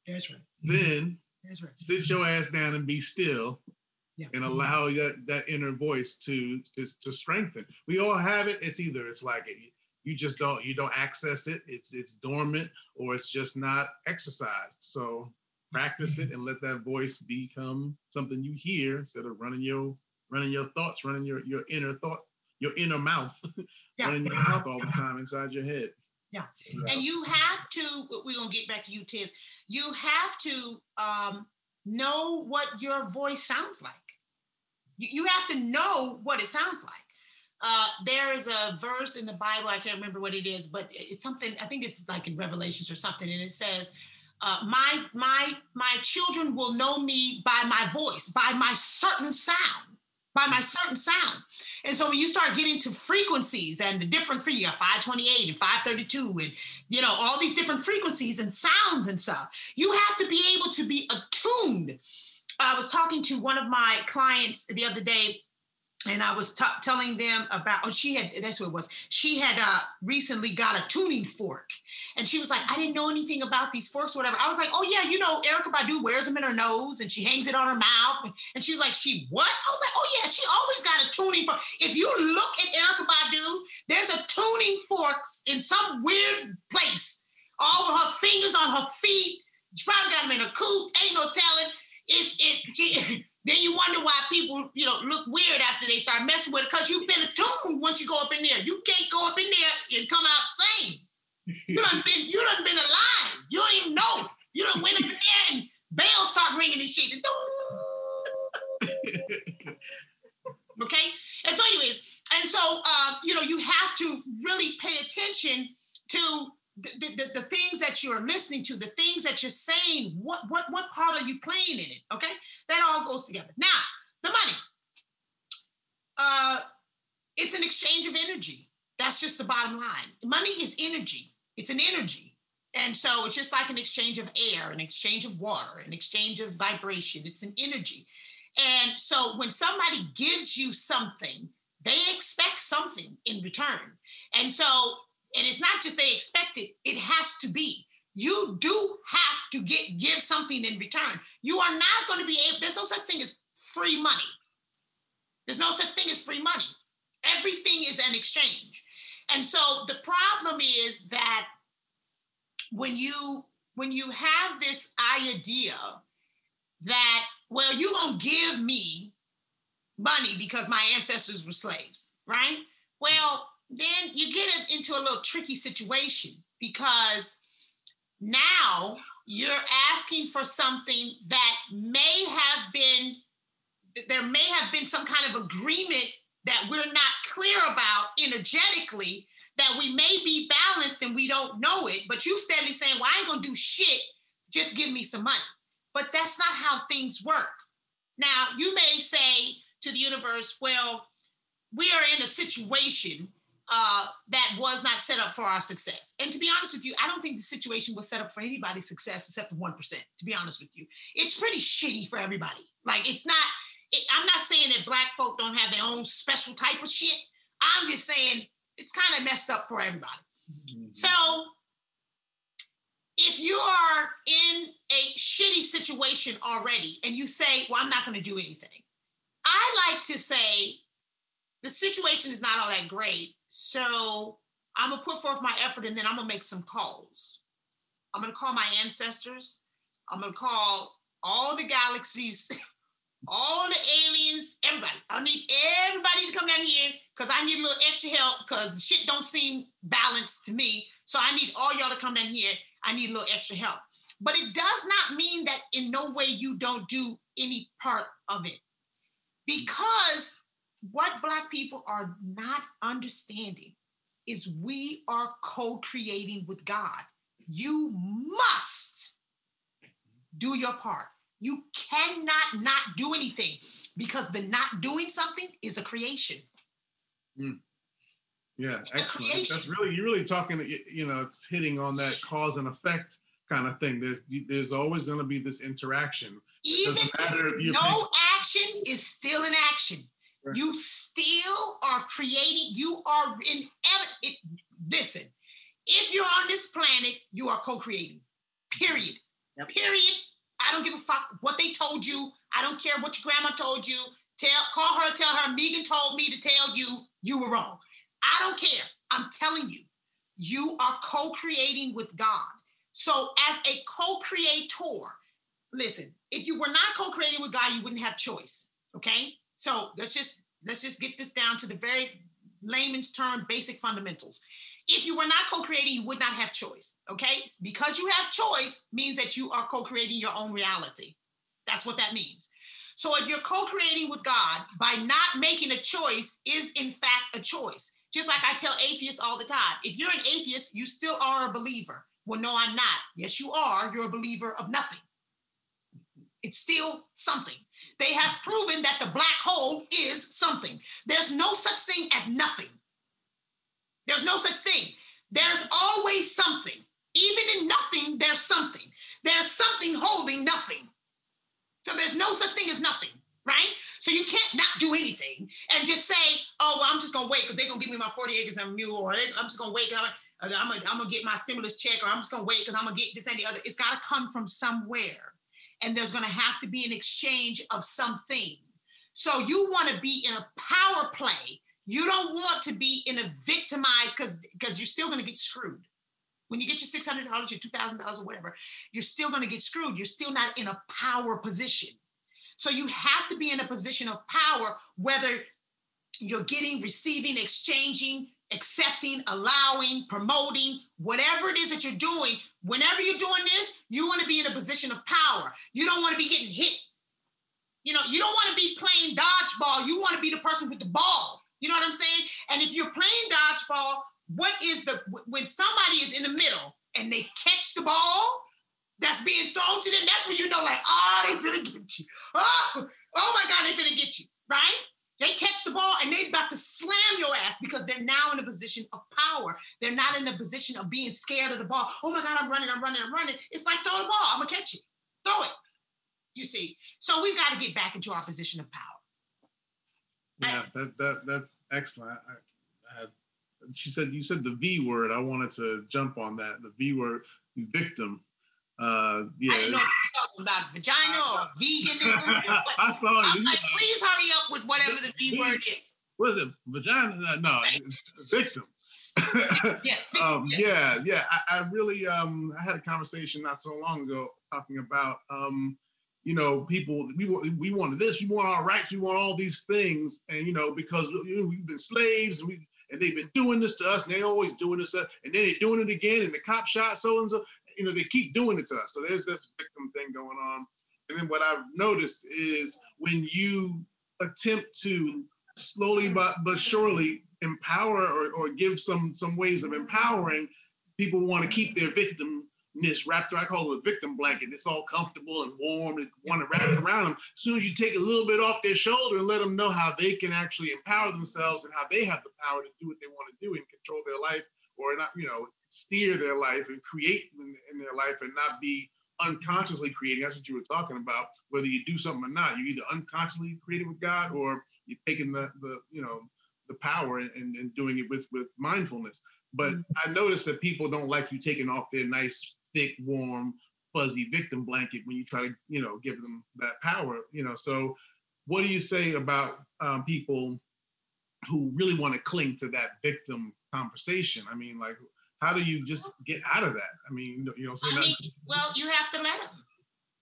That's right. Then That's right. sit your ass down and be still Yeah. and allow that, that inner voice to, to to strengthen. We all have it. It's either it's like it, you just don't you don't access it. It's it's dormant or it's just not exercised. So practice it and let that voice become something you hear instead of running your running your thoughts, running your your inner thought, your inner mouth, <laughs> Yeah. running your mouth all the time inside your head. Yeah. So, And you have to, we're gonna get back to you, Tiz. You have to um, know what your voice sounds like. You, you have to know what it sounds like. Uh, there is a verse in the Bible, I can't remember what it is, but it's something, I think it's like in Revelations or something, and it says, uh, my my my children will know me by my voice, by my certain sound, by my certain sound. And so when you start getting to frequencies and the different free, you got 528 and 532 and you know all these different frequencies and sounds and stuff, you have to be able to be attuned. I was talking to one of my clients the other day, and I was t- telling them about. Oh, she had that's what it was. She had uh, recently got a tuning fork, and she was like, "I didn't know anything about these forks, or whatever." I was like, "Oh yeah, you know, Erykah Badu wears them in her nose, and she hangs it on her mouth." And, and she was like, "She what?" I was like, "Oh yeah, she always got a tuning fork. If you look at Erykah Badu, there's a tuning fork in some weird place, all her fingers, on her feet. She probably got them in a coat. Ain't no telling." It's it. She, <laughs> then you wonder why people, you know, look weird after they start messing with it because you've been attuned once you go up in there. You can't go up in there and come out same. You done been, you done been alive. You don't even know. You done went up in there and bells start ringing and shit. <laughs> okay. And so, anyways, and so uh, you know, you have to really pay attention to the, the, the things that you're listening to, the things that you're saying. What what what part are you playing in it? Okay, that together. Now, the money. Uh, it's an exchange of energy. That's just the bottom line. Money is energy. It's an energy. And so it's just like an exchange of air, an exchange of water, an exchange of vibration. It's an energy. And so when somebody gives you something, they expect something in return. And so, and it's not just they expect it, it has to be. You do have to get give something in return. You are not going to be able, there's no such thing as free money. There's no such thing as free money. Everything is an exchange. And so the problem is that when you when you have this idea that well you're going to give me money because my ancestors were slaves right well then you get into a little tricky situation because now you're asking for something that may have been there may have been some kind of agreement that we're not clear about energetically that we may be balanced and we don't know it, but you steadily saying, Well, I ain't gonna do shit, just give me some money. But that's not how things work. Now, you may say to the universe, Well, we are in a situation uh, that was not set up for our success. And to be honest with you, I don't think the situation was set up for anybody's success except the 1%, to be honest with you. It's pretty shitty for everybody. Like, it's not, it, I'm not saying that Black folk don't have their own special type of shit. I'm just saying it's kind of messed up for everybody. So if you are in a shitty situation already and you say, well, I'm not going to do anything, I like to say the situation is not all that great. So I'm to put forth my effort and then I'm to make some calls. I'm to call my ancestors. I'm to call all the galaxies, <laughs> all the aliens, everybody. I need everybody to come down here because I need a little extra help because shit don't seem balanced to me. So I need all y'all to come down here. I need a little extra help. But it does not mean that in no way you don't do any part of it. Because what Black people are not understanding is we are co creating with God. You must do your part. You cannot not do anything because the not doing something is a creation. Hmm. Yeah, It's excellent. That's really you're really talking. you- You know, it's hitting on that cause and effect kind of thing. There's there's always going to be this interaction even no action is still an action. Right. You still are creating, you are in it, listen, if you're on this planet, you are co-creating. Period. Yep. Period. I don't give a fuck what they told you. I don't care what your grandma told you. Tell, call her, tell her Megan told me to tell you you were wrong. I don't care. I'm telling you, you are co-creating with God. So as a co-creator, listen, if you were not co-creating with God, you wouldn't have choice. Okay. So let's just let's just get this down to the very layman's term, basic fundamentals. If you were not co-creating, you would not have choice. Okay. Because you have choice means that you are co-creating your own reality. That's what that means. So if you're co-creating with God by not making a choice is in fact a choice. Just like I tell atheists all the time, if you're an atheist, you still are a believer. Well, no, I'm not. Yes, you are. You're a believer of nothing. It's still something. They have proven that the black hole is something. There's no such thing as nothing. There's no such thing. There's always something. Even in nothing, there's something. There's something holding nothing. So there's no such thing as nothing, right? So you can't not do anything and just say, oh, well, I'm just gonna wait because they're gonna give me my 40 acres and a mule, or I'm just gonna wait. I'm, I'm, I'm gonna get my stimulus check, or I'm just gonna wait because I'm gonna get this and the other. It's gotta come from somewhere. And there's gonna have to be an exchange of something. So you wanna be in a power play. You don't want to be in a victimized because because you're still gonna get screwed. When you get your $600, your $2,000 or whatever, you're still going to get screwed. You're still not in a power position. So you have to be in a position of power, whether you're getting, receiving, exchanging, accepting, allowing, promoting, whatever it is that you're doing. Whenever you're doing this, you want to be in a position of power. You don't want to be getting hit. You know, you don't want to be playing dodgeball. You want to be the person with the ball. You know what I'm saying? And if you're playing dodgeball, what is the when somebody is in the middle and they catch the ball that's being thrown to them, that's when you know, like, ah, oh, they're gonna get you. Oh, oh my God, they're gonna get you, right? They catch the ball and they're about to slam your ass because they're now in a position of power. They're not in a position of being scared of the ball. Oh my God, I'm running, I'm running, I'm running. It's like throw the ball, I'm gonna catch it. Throw it. You see. So we've got to get back into our position of power. Yeah, I, that, that that's excellent. I, I she said you said the V word. I wanted to jump on that. The V word, victim. Uh, yeah. I didn't know what you're talking about, vagina or <laughs> veganism. I saw. I'm like, please hurry up with whatever the V word is. What is it? Vagina? No, <laughs> victim. yeah, um, yeah, yeah. I, I really um, I had a conversation not so long ago talking about um, you know, people we want we wanted this, we want our rights, we want all these things, and you know, because you know, we've been slaves and we and they've been doing this to us, and they're always doing this, and then they're doing it again, and the cop shot so and so. You know, they keep doing it to us. So there's this victim thing going on. And then what I've noticed is when you attempt to slowly but but surely empower or, or give some some ways of empowering, people want to keep their victimness wrapped raptor, I call it a victim blanket. It's all comfortable and warm and want to wrap it around them. As soon as you take a little bit off their shoulder and let them know how they can actually empower themselves and how they have the power to do what they want to do and control their life or not, you know, steer their life and create in, in their life and not be unconsciously creating. That's what you were talking about. Whether you do something or not, you're either unconsciously creating with God or you're taking the, the you know, the power and, and doing it with with mindfulness. But mm-hmm. I noticed that people don't like you taking off their nice thick, warm, fuzzy victim blanket when you try to, you know, give them that power, you know. So what do you say about um, people who really want to cling to that victim conversation? I mean, like, how do you just get out of that? I mean, you know, I mean, well, you have to let them.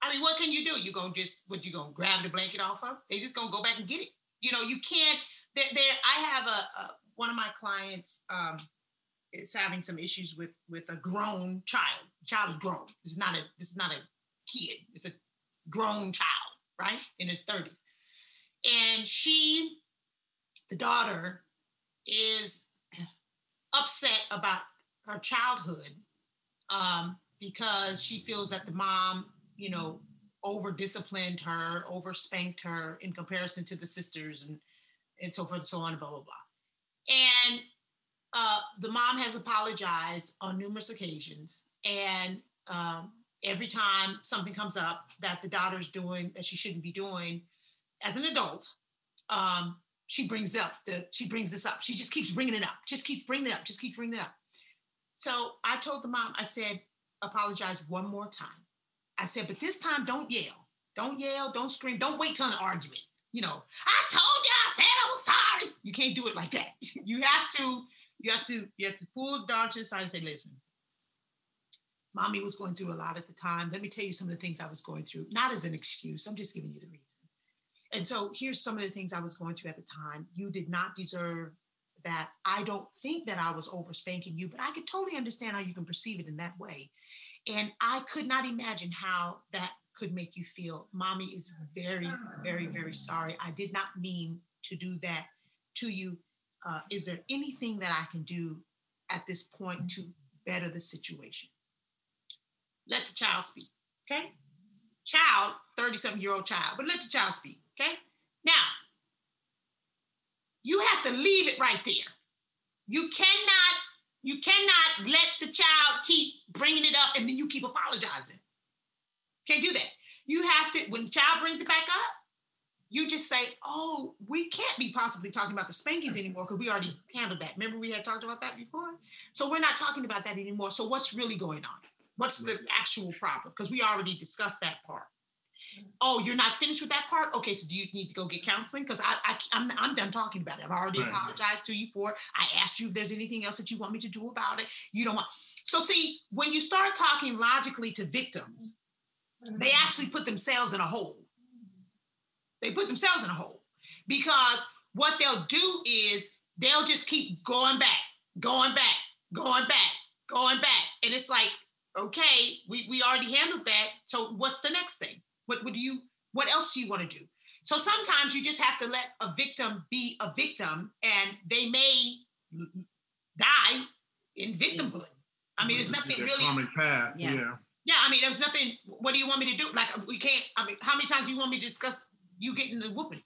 I mean, what can you do? You gonna just what you gonna grab the blanket off of? They just gonna go back and get it. You know, you can't. There, there I have a, a one of my clients. Um, is having some issues with with a grown child. The child is grown. This is not a this is not a kid. It's a grown child, right, in his thirties. And she, the daughter, is upset about her childhood um, because she feels that the mom, you know, over disciplined her, over spanked her in comparison to the sisters, and and so forth and so on, blah blah blah. And uh, the mom has apologized on numerous occasions, and um, every time something comes up that the daughter's doing that she shouldn't be doing as an adult, um, she brings up the she brings this up. She just keeps bringing it up, just keeps bringing it up, just keeps bringing it up. So I told the mom, I said, apologize one more time. I said, but this time don't yell, don't yell, don't scream, don't wait till an argument. You know, I told you, I said I was sorry. You can't do it like that. <laughs> you have to, you have to, you have to pull the daughter to the side and say, listen, mommy was going through a lot at the time. Let me tell you some of the things I was going through, not as an excuse. I'm just giving you the reason. And so here's some of the things I was going through at the time. You did not deserve that. I don't think that I was over spanking you, but I could totally understand how you can perceive it in that way. And I could not imagine how that could make you feel. Mommy is very, very, very sorry. I did not mean to do that to you. Uh, is there anything that I can do at this point to better the situation? Let the child speak, okay? Child, 37 year old child, but let the child speak, okay? Now, you have to leave it right there. You cannot, you cannot let the child keep bringing it up and then you keep apologizing. Can't do that. You have to, when the child brings it back up, you just say, oh, we can't be possibly talking about the spankings anymore because we already handled that. Remember we had talked about that before? So we're not talking about that anymore. So what's really going on? What's the actual problem? Because we already discussed that part. Oh, you're not finished with that part? Okay, so do you need to go get counseling? Because I, I, I'm, I'm done talking about it. I've already Right. apologized to you for it. I asked you if there's anything else that you want me to do about it. You don't want. So see, when you start talking logically to victims, they actually put themselves in a hole. They put themselves in a hole because what they'll do is they'll just keep going back, going back, going back, going back. And it's like, okay, we, we already handled that. So what's the next thing? What would you, what else do you want to do? So sometimes you just have to let a victim be a victim and they may die in victimhood. Mm-hmm. I mean, there's nothing That really Karmic path. Yeah. Yeah. yeah, I mean, there's nothing. What do you want me to do? Like, uh, we can't. I mean, how many times do you want me to discuss you getting the whooping?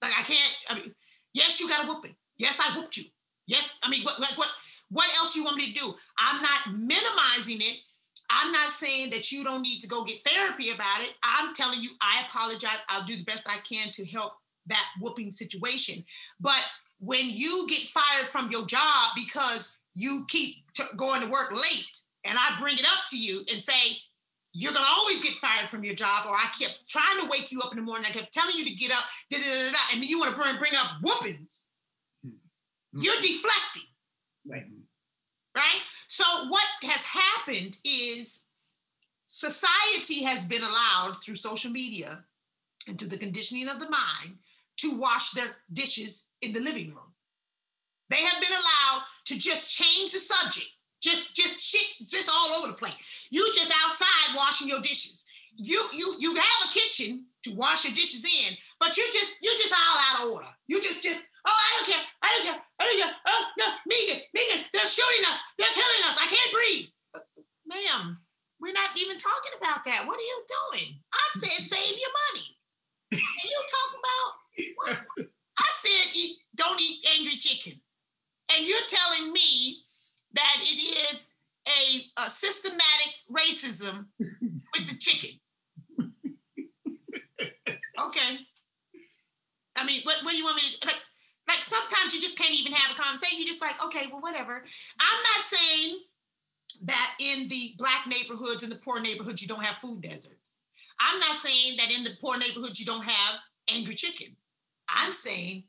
Like, I can't. I mean, yes, you got a whooping. Yes, I whooped you. Yes, I mean, what, like, what, what else you want me to do? I'm not minimizing it. I'm not saying that you don't need to go get therapy about it. I'm telling you, I apologize. I'll do the best I can to help that whooping situation. But when you get fired from your job because you keep t- going to work late, and I bring it up to you and say, you're gonna always get fired from your job, or I kept trying to wake you up in the morning. I kept telling you to get up, da, da, da, da, and then you want to bring, bring up whoopings. Hmm. You're deflecting Right. Right? So what has happened is society has been allowed through social media and through the conditioning of the mind to wash their dishes in the living room. They have been allowed to just change the subject, just just shit, just all over the place. You just outside washing your dishes. You you you have a kitchen to wash your dishes in, but you just you just all out of order. You just just oh I don't care, I don't care, Don't. Oh no, Megan, Megan, they're shooting us, they're killing us. I can't breathe, Uh, ma'am. We're not even talking about that. What are you doing? I said save your money. You talking about what? I said eat, don't eat angry chicken, and you're telling me that it is a, a systematic racism with the chicken. Okay. I mean, what, what do you want me to like? Like sometimes you just can't even have a conversation. You're just like, okay, well, whatever. I'm not saying that in the black neighborhoods and the poor neighborhoods you don't have food deserts. I'm not saying that in the poor neighborhoods you don't have angry chicken. I'm saying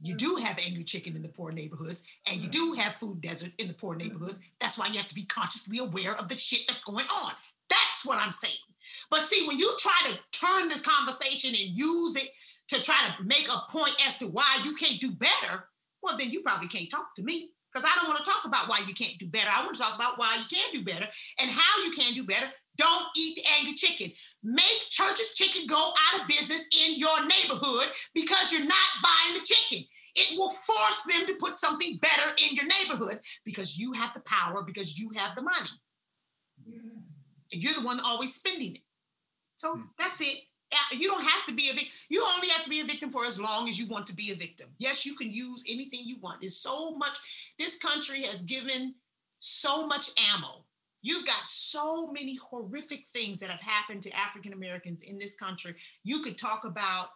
you do have angry chicken in the poor neighborhoods and you do have food desert in the poor neighborhoods. That's why you have to be consciously aware of the shit that's going on. That's what I'm saying. But see, when you try to turn this conversation and use it to try to make a point as to why you can't do better, well, then you probably can't talk to me because I don't want to talk about why you can't do better. I want to talk about why you can do better and how you can do better. Don't eat the angry chicken. Make Church's Chicken go out of business in your neighborhood because you're not buying the chicken. It will force them to put something better in your neighborhood because you have the power, because you have the money. And you're the one always spending it. So Hmm. that's it. You don't have to be a victim. You only have to be a victim for as long as you want to be a victim. Yes, you can use anything you want. There's so much, this country has given so much ammo You've got so many horrific things that have happened to African Americans in this country. You could talk about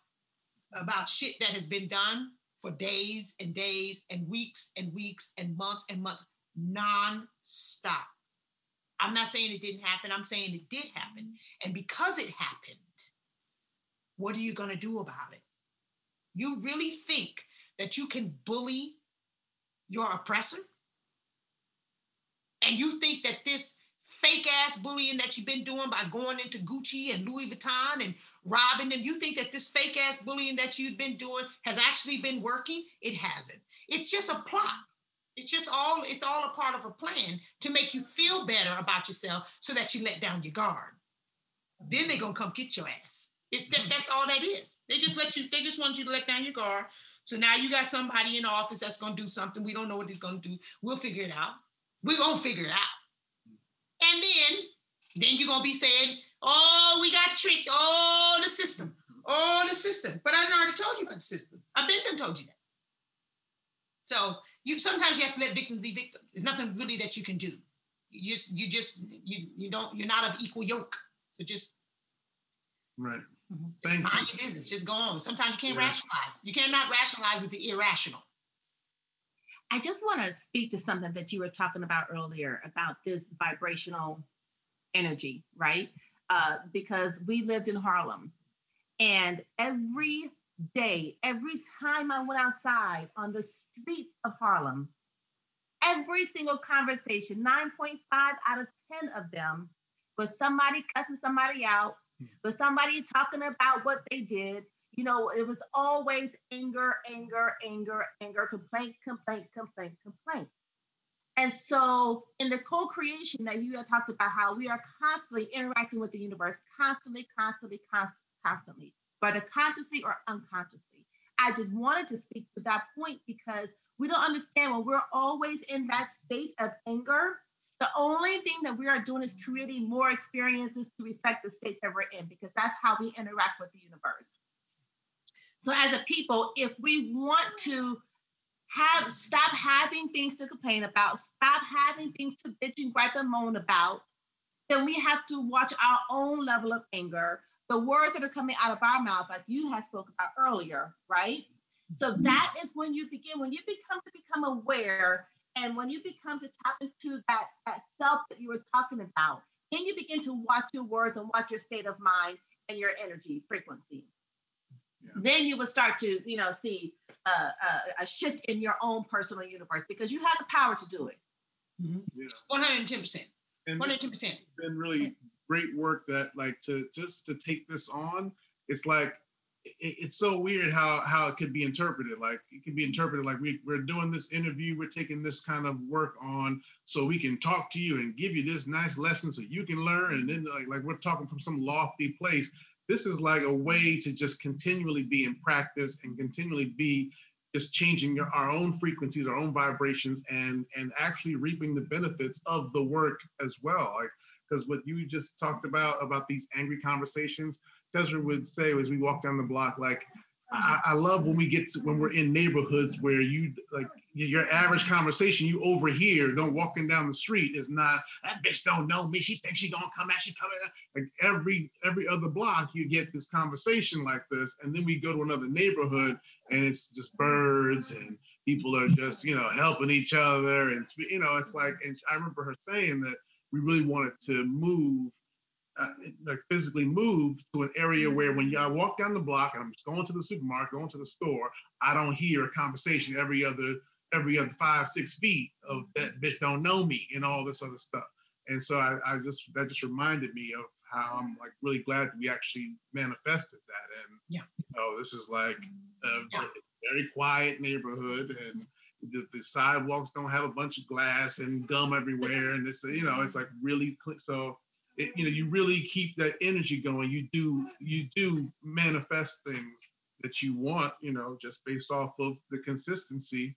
about shit that has been done for days and days and weeks and weeks and months and months non-stop. I'm not saying it didn't happen. I'm saying it did happen. And because it happened, what are you going to do about it? You really think that you can bully your oppressor? And you think that this fake ass bullying that you've been doing by going into Gucci and Louis Vuitton and robbing them, you think that this fake ass bullying that you've been doing has actually been working? It hasn't. It's just a plot. It's just all it's all a part of a plan to make you feel better about yourself so that you let down your guard. Then they're gonna come get your ass. It's that, that's all that is. They just let you, they just want you to let down your guard. So now you got somebody in the office that's gonna do something. We don't know what he's gonna do. We'll figure it out. We're gonna figure it out. And then, then you're gonna be saying, oh, we got tricked. Oh, the system. Oh, the system. But I already told you about the system. I've been done told you that. So you sometimes you have to let victims be victims. There's nothing really that you can do. You just you just you you don't you're not of equal yoke. So just right. Thank mind you. your business. Just go on. Sometimes you can't yeah. rationalize. You cannot rationalize with the irrational. I just want to speak to something that you were talking about earlier about this vibrational energy, right? Uh, because we lived in Harlem, and every day, every time I went outside on the streets of Harlem, every single conversation, 9.5 out of 10 of them, was somebody cussing somebody out, Mm-hmm. was somebody talking about what they did. You know, it was always anger, anger, anger, anger, complaint, complaint, complaint, complaint. And so, in the co creation that you had talked about, how we are constantly interacting with the universe, constantly, constantly, constantly, constantly, whether consciously or unconsciously. I just wanted to speak to that point because we don't understand when we're always in that state of anger. The only thing that we are doing is creating more experiences to reflect the state that we're in because that's how we interact with the universe. So, as a people, if we want to have stop having things to complain about, stop having things to bitch and gripe and moan about, then we have to watch our own level of anger, the words that are coming out of our mouth, like you had spoke about earlier, right? So mm-hmm. that is when you begin, when you become to become aware, and when you become to tap into that, that self that you were talking about, then you begin to watch your words and watch your state of mind and your energy frequency. Yeah. Then you will start to, you know, see uh, uh, a shift in your own personal universe because you have the power to do it. Mm-hmm. Yeah. 110%. 110%. Been really great work that like to just to take this on it's like it, it's so weird how how it could be interpreted. Like it could be interpreted like we, we're doing this interview we're taking this kind of work on so we can talk to you and give you this nice lesson so you can learn. And then like, like we're talking from some lofty place. This is like a way to just continually be in practice and continually be just changing your, our own frequencies our own vibrations and and actually reaping the benefits of the work as well. Like because what you just talked about about these angry conversations, Cesar would say as we walk down the block, like I, I, love when we get to when we're in neighborhoods where you like your average conversation you overhear don't walking down the street is not that bitch don't know me. She thinks she gonna come out she coming out like every every other block you get this conversation like this and then we go to another neighborhood and it's just birds and people are just you know helping each other and you know it's like and I remember her saying that we really wanted to move, uh, like physically move to an area where when mm-hmm. y'all walk down the block and I'm just going to the supermarket, going to the store, I don't hear a conversation every other every other five six feet of mm-hmm. that bitch don't know me and all this other stuff. And so I, I just that just reminded me of how I'm mm-hmm. like really glad that we actually manifested that. And yeah, oh, this is like a yeah. very quiet neighborhood and the, the sidewalks don't have a bunch of glass and gum everywhere, and it's you know it's like really so. It, you know, you really keep that energy going. You do you do manifest things that you want. You know, just based off of the consistency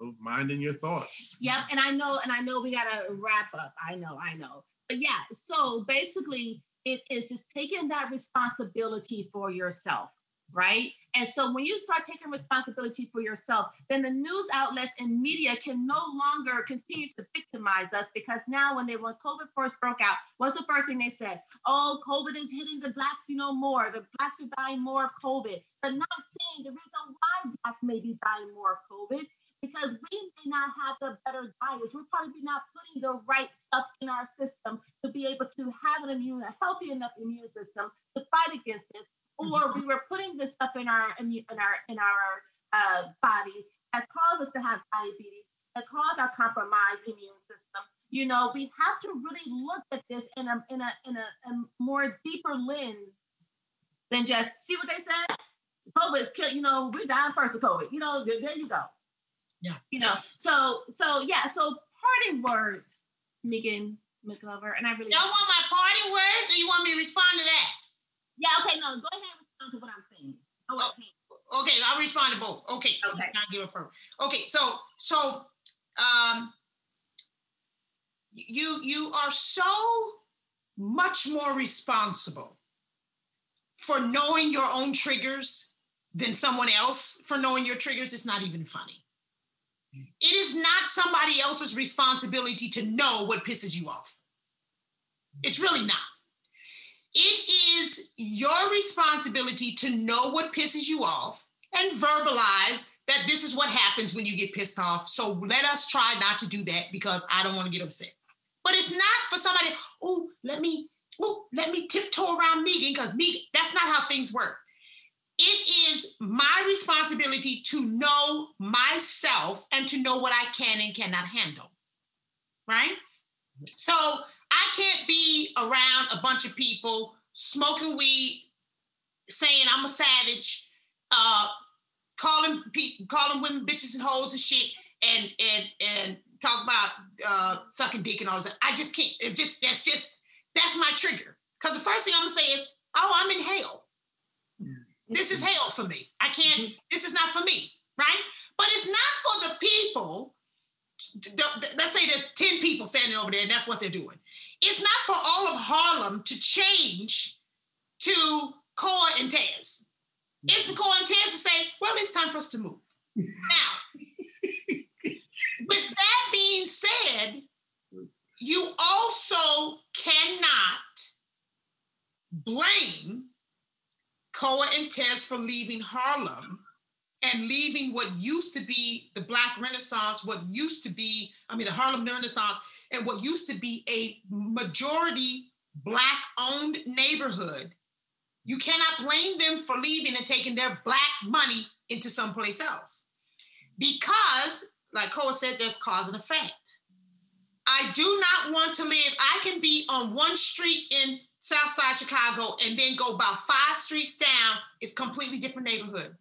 of minding your thoughts. Yep, and I know, and I know we gotta wrap up. I know, I know, but yeah. So basically, it is just taking that responsibility for yourself right? And so when you start taking responsibility for yourself, then the news outlets and media can no longer continue to victimize us because now when they when COVID first broke out, what's the first thing they said? Oh, COVID is hitting the blacks, you know, more. The blacks are dying more of COVID. But not saying the reason why blacks may be dying more of COVID because we may not have the better diets. We're probably not putting the right stuff in our system to be able to have an immune, a healthy enough immune system to fight against this or we were putting this stuff in our in our in our uh, bodies that cause us to have diabetes, that cause our compromised immune system. You know, we have to really look at this in a in a in a, a more deeper lens than just see what they said. COVID is kill. You know, we died first of COVID. You know, there, there you go. Yeah. You know, so so yeah. So parting words, Megan McLover, and I really. Y'all want my parting words, or you want me to respond to that? Yeah, okay, no, go ahead and respond to what I'm saying. Oh, oh okay, I'll respond to both. Okay. Okay. Not give a per. Okay, so so um you you are so much more responsible for knowing your own triggers than someone else for knowing your triggers. It's not even funny. It is not somebody else's responsibility to know what pisses you off. It's really not. It is your responsibility to know what pisses you off and verbalize that this is what happens when you get pissed off. So let us try not to do that because I don't want to get upset. But it's not for somebody, oh, let me, oh, let me tiptoe around Megan because Megan, that's not how things work. It is my responsibility to know myself and to know what I can and cannot handle. Right? So I can't be around a bunch of people smoking weed, saying I'm a savage, uh, calling people, calling women bitches and hoes and shit, and and and talk about uh, sucking dick and all this. I just can't. It just that's just that's my trigger. Because the first thing I'm gonna say is, oh, I'm in hell. This is hell for me. I can't. Mm-hmm. This is not for me, right? But it's not for the people let's say there's 10 people standing over there and that's what they're doing. It's not for all of Harlem to change to Cole and Tez. It's for Cole and Tez to say, well, it's time for us to move. now, with that being said, you also cannot blame Cole and Tez for leaving Harlem and leaving what used to be the Black Renaissance, what used to be, I mean, the Harlem Renaissance, and what used to be a majority Black owned neighborhood. You cannot blame them for leaving and taking their Black money into someplace else. Because, like Cole said, there's cause and effect. I do not want to live, I can be on one street in Southside Chicago and then go about five streets down, it's completely different neighborhood.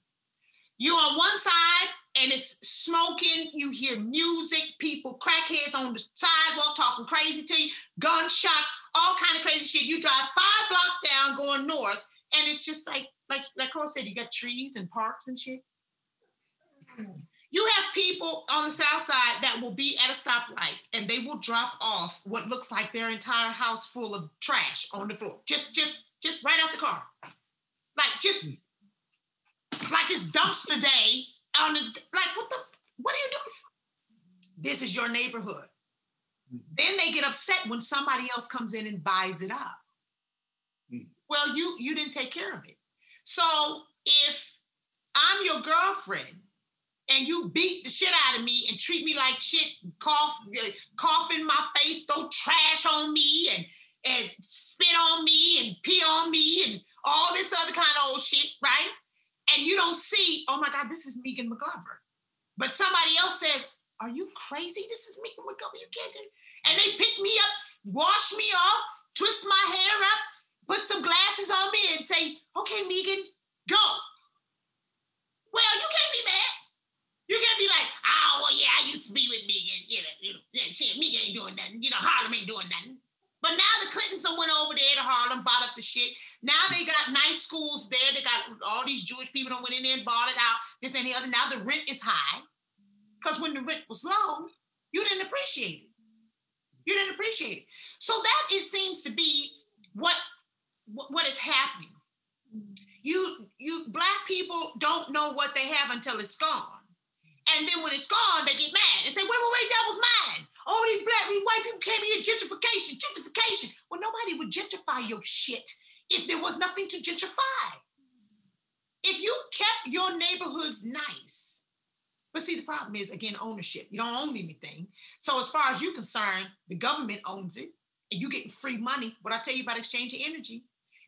You on one side and it's smoking, you hear music, people, crackheads on the sidewalk talking crazy to you, gunshots, all kind of crazy shit. You drive five blocks down going north, and it's just like, like, like Cole said, you got trees and parks and shit. You have people on the south side that will be at a stoplight and they will drop off what looks like their entire house full of trash on the floor. Just, just, just right out the car. Like just like it's dumpster day on the like what the what are you doing? This is your neighborhood. Then they get upset when somebody else comes in and buys it up. Mm. Well, you you didn't take care of it. So if I'm your girlfriend and you beat the shit out of me and treat me like shit, cough, cough in my face, throw trash on me and and spit on me and pee on me and all this other kind of old shit, right? And you don't see, oh my God, this is Megan McGlover. But somebody else says, Are you crazy? This is Megan McGlover. You can't do it. And they pick me up, wash me off, twist my hair up, put some glasses on me, and say, Okay, Megan, go. Well, you can't be mad. You can't be like, oh, well, yeah, I used to be with Megan. You know, you know, yeah, Megan ain't doing nothing. You know, Harlem ain't doing nothing. But now the Clintons done went over there to Harlem, bought up the shit. Now they got nice schools there. They got all these Jewish people that went in there and bought it out. This and the other. Now the rent is high. Because when the rent was low, you didn't appreciate it. You didn't appreciate it. So that it seems to be what what is happening. You you black people don't know what they have until it's gone. And then when it's gone, they get mad and say, wait, wait, wait, that was mine. All these black, these white people came here, gentrification, gentrification. Well, nobody would gentrify your shit if there was nothing to gentrify. If you kept your neighborhoods nice, but see, the problem is again, ownership. You don't own anything. So as far as you're concerned, the government owns it and you getting free money. What I tell you about exchange of energy,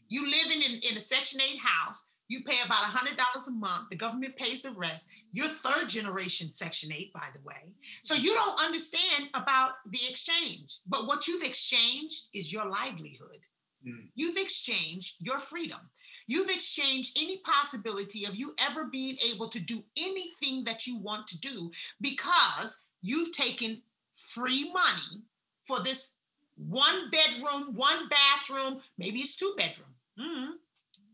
you living in, in a Section 8 house, you pay about $100 a month. The government pays the rest. You're third generation Section 8, by the way. So you don't understand about the exchange. But what you've exchanged is your livelihood. Mm. You've exchanged your freedom. You've exchanged any possibility of you ever being able to do anything that you want to do because you've taken free money for this one bedroom, one bathroom, maybe it's two bedroom. Mm-hmm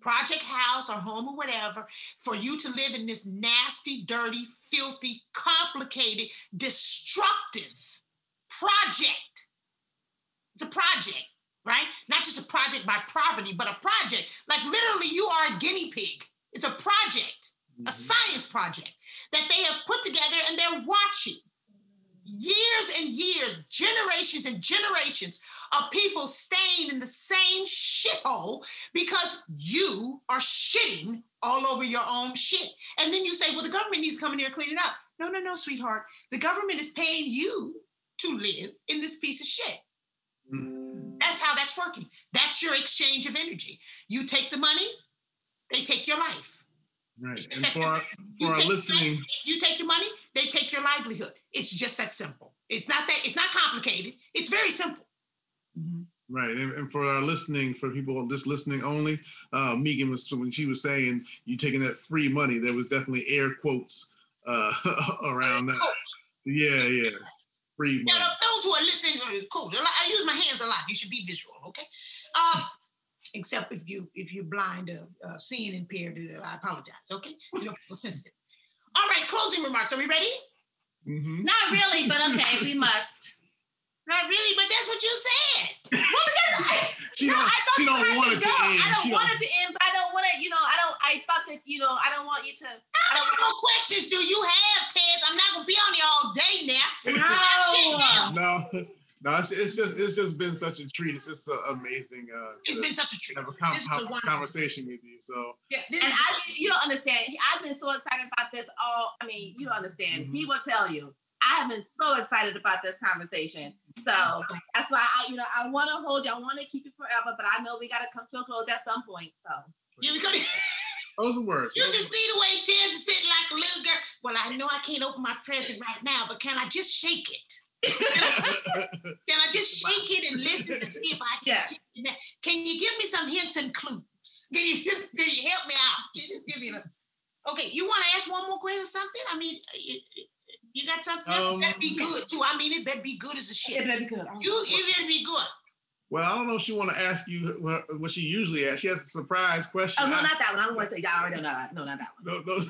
project house or home or whatever, for you to live in this nasty, dirty, filthy, complicated, destructive project. It's a project, right? Not just a project by poverty, but a project. Like literally, you are a guinea pig. It's a project, mm-hmm. a science project that they have put together and they're watching years and years, generations and generations of people staying in the same shithole because you are shitting all over your own shit. And then you say, well, the government needs to come in here and clean it up. No, no, no, sweetheart. The government is paying you to live in this piece of shit. Mm. That's how that's working. That's your exchange of energy. You take the money, they take your life. Right. And for our, for our listening, money, you take the money, they take your livelihood. It's just that simple. It's not that it's not complicated. It's very simple. Mm-hmm. Right, and, and, for our listening, for people just listening only, uh, Megan was when she was saying you taking that free money, there was definitely air quotes uh, <laughs> around that. Yeah, yeah, free money. Now, those who are listening, cool. I use my hands a lot. You should be visual, okay? Uh, except if you if you're blind or uh, seeing impaired. Uh, I apologize. Okay, you know people sensitive. All right, closing remarks. Are we ready? Mm-hmm. Not really, but okay, we must. Not really, but that's what you said. well, I, <laughs> she no, don't, I thought she you don't want to it to end. I don't she want don't. it to end, but I don't want to, you know, I don't, I thought that, you know, I don't want you to. How many more questions do you have, Tess? I'm not going to be on you all day now. No. no. No, it's, it's, just it's just been such a treat. It's just amazing. Uh, it's been such a treat. Have a, com- have a conversation with you. So yeah, and I you don't understand. I've been so excited about this. All I mean, you don't understand. Mm-hmm. He will tell you. I have been so excited about this conversation. So that's why I, you know, I want to hold you. I want to keep you forever, but I know we got to come to a close at some point. So yeah, we got <laughs> Those are words. You just see the way Ted's sitting like a little girl. Well, I know I can't open my present right now, but can I just shake it? <laughs> can I just shake it and listen to see if I can? Yeah. Can you give me some hints and clues? <laughs> Can you can you help me out? Can you just give me a. Okay, you want to ask one more question or something? I mean, you, you got something else? Um, it better be good too. I mean, it better be good as a shit. It better be good. You, it better be good. Well, I don't know if she want to ask you what, she usually asks. She has a surprise question. Oh no, not that one. I don't want to say. I already know that. No, not that one. No, no.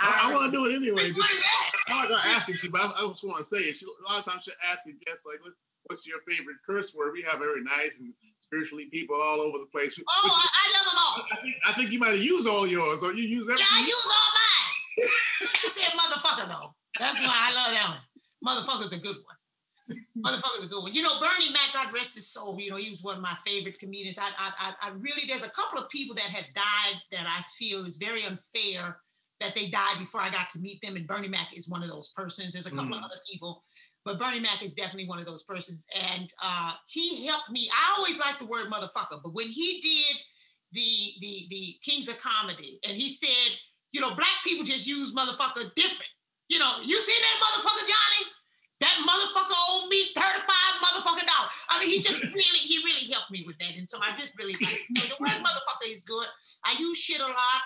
I, I want to do it anyway. Just, I'm not gonna ask it to you, but I, I just want to say it. She, a lot of times she'll ask a guest like, "What's your favorite curse word?" We have very nice and spiritually people all over the place. Oh, I, I, love them all. I think, I think you might have used all yours, or you use everything. Yeah, I use all mine. you said motherfucker though. That's why I love that one. Motherfucker's a good one. Motherfucker's a good one. You know, Bernie Mac, God rest his soul. You know, he was one of my favorite comedians. I, I, I really, there's a couple of people that have died that I feel is very unfair that they died before I got to meet them. And Bernie Mac is one of those persons. There's a couple mm. of other people, but Bernie Mac is definitely one of those persons. And uh, he helped me. I always like the word motherfucker, but when he did the the the Kings of Comedy, and he said, you know, black people just use motherfucker different. You know, you seen that motherfucker, Johnny? That motherfucker owed me 35 motherfucking dollars. I mean, he just <laughs> really, he really helped me with that. And so I just really like, you know, the word motherfucker is good. I use shit a lot.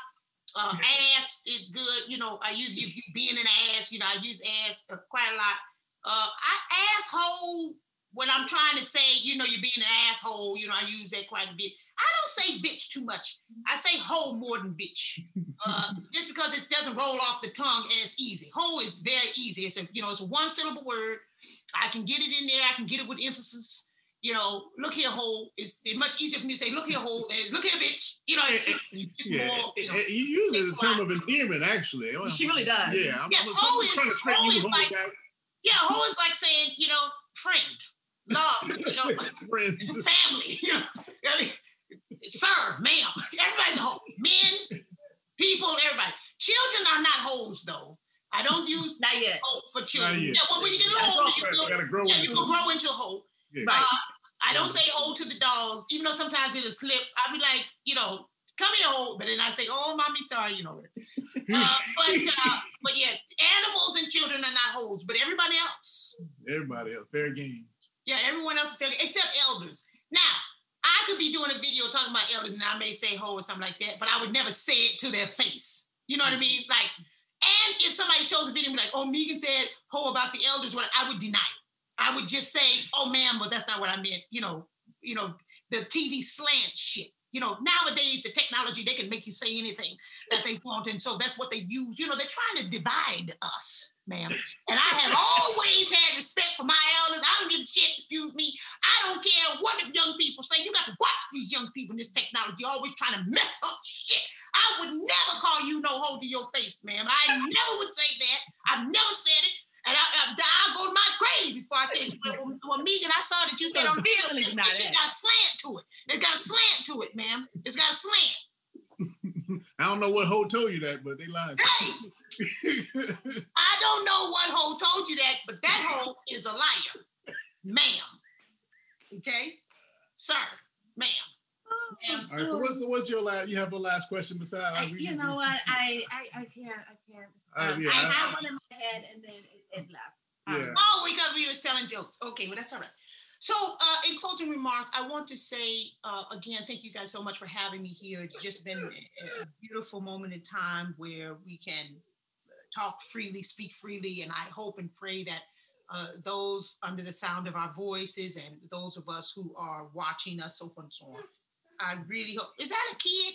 Uh, ass is good. You know, I use you, you being an ass. You know, I use ass uh, quite a lot. Uh, I asshole when I'm trying to say, you know, you're being an asshole. You know, I use that quite a bit. I don't say bitch too much. I say hoe more than bitch, <laughs> uh, just because it doesn't roll off the tongue as easy. Hoe is very easy. It's a you know, it's a one syllable word. I can get it in there. I can get it with emphasis. You know, look here, hole. It's, it's much easier for me to say, look here, hole, than look here, bitch. You know, it's, it's yeah, more, you know. it, it, you use it as a it's term a of endearment, actually. She really does. Yeah, I'm, Yes, I'm, hoe I'm is- trying to straighten hoe you is hoe like- out, Yeah, hoe is like saying, you know, friend, love, you know, <laughs> friend. <laughs> family, you know, sir, ma'am. Everybody's a hoe. Men, people, everybody. Children are not hoes, though. I don't use Not yet. hoe for children. yet. Yeah, well, when you get a That's little older, you, You go, gotta grow yeah, into you can grow into a hoe. Yeah. Right. Uh, I don't say hoe to the dogs, even though sometimes it'll slip. I'll be like, you know, come here, hoe. But then I say, oh, mommy, sorry, you know. <laughs> Uh, but uh, but yeah, animals and children are not hoes, but everybody else, Everybody else, fair game. yeah, everyone else is fair, game, except elders. Now, I could be doing a video talking about elders, and I may say ho or something like that, but I would never say it to their face. You know what I mean? Like, and if somebody shows a video and be like, oh, Megan said ho about the elders, what I would deny it. I would just say, oh man, but that's not what I meant. You know, you know, the TV slant shit. You know, nowadays the technology they can make you say anything that they want, and so that's what they use. You know, they're trying to divide us, ma'am. And I have always had respect for my elders. I don't give a shit. Excuse me. I don't care what the young people say. You got to watch these young people in this technology, always trying to mess up shit. I would never call you no hoe to your face, ma'am. I never would say that. I've never said it. And I, I, I'll go to my grave before I say, well, well, Megan, I saw that you said on video, Definitely this, deny this shit got a slant to it. It's got a slant to it, ma'am. It's got a slant. <laughs> I don't know what hoe told you that, but they lied. Hey, <laughs> I don't know what hoe told you that, but that hoe is a liar, ma'am. Okay, sir, ma'am. Ma'am. All right, so what's, what's your last? You have a last question besides? I, you know what? I, I I can't. I can't. Uh, Um, yeah, I I- had one in my head and then it, it left. Um, Yeah. Oh, because we was telling jokes. Okay, well that's all right. So, uh, in closing remarks, I want to say uh, again, thank you guys so much for having me here. It's just been a, a beautiful moment in time where we can talk freely, speak freely, and I hope and pray that uh, those under the sound of our voices and those of us who are watching us, so forth and so on. I really hope. Is that a kid?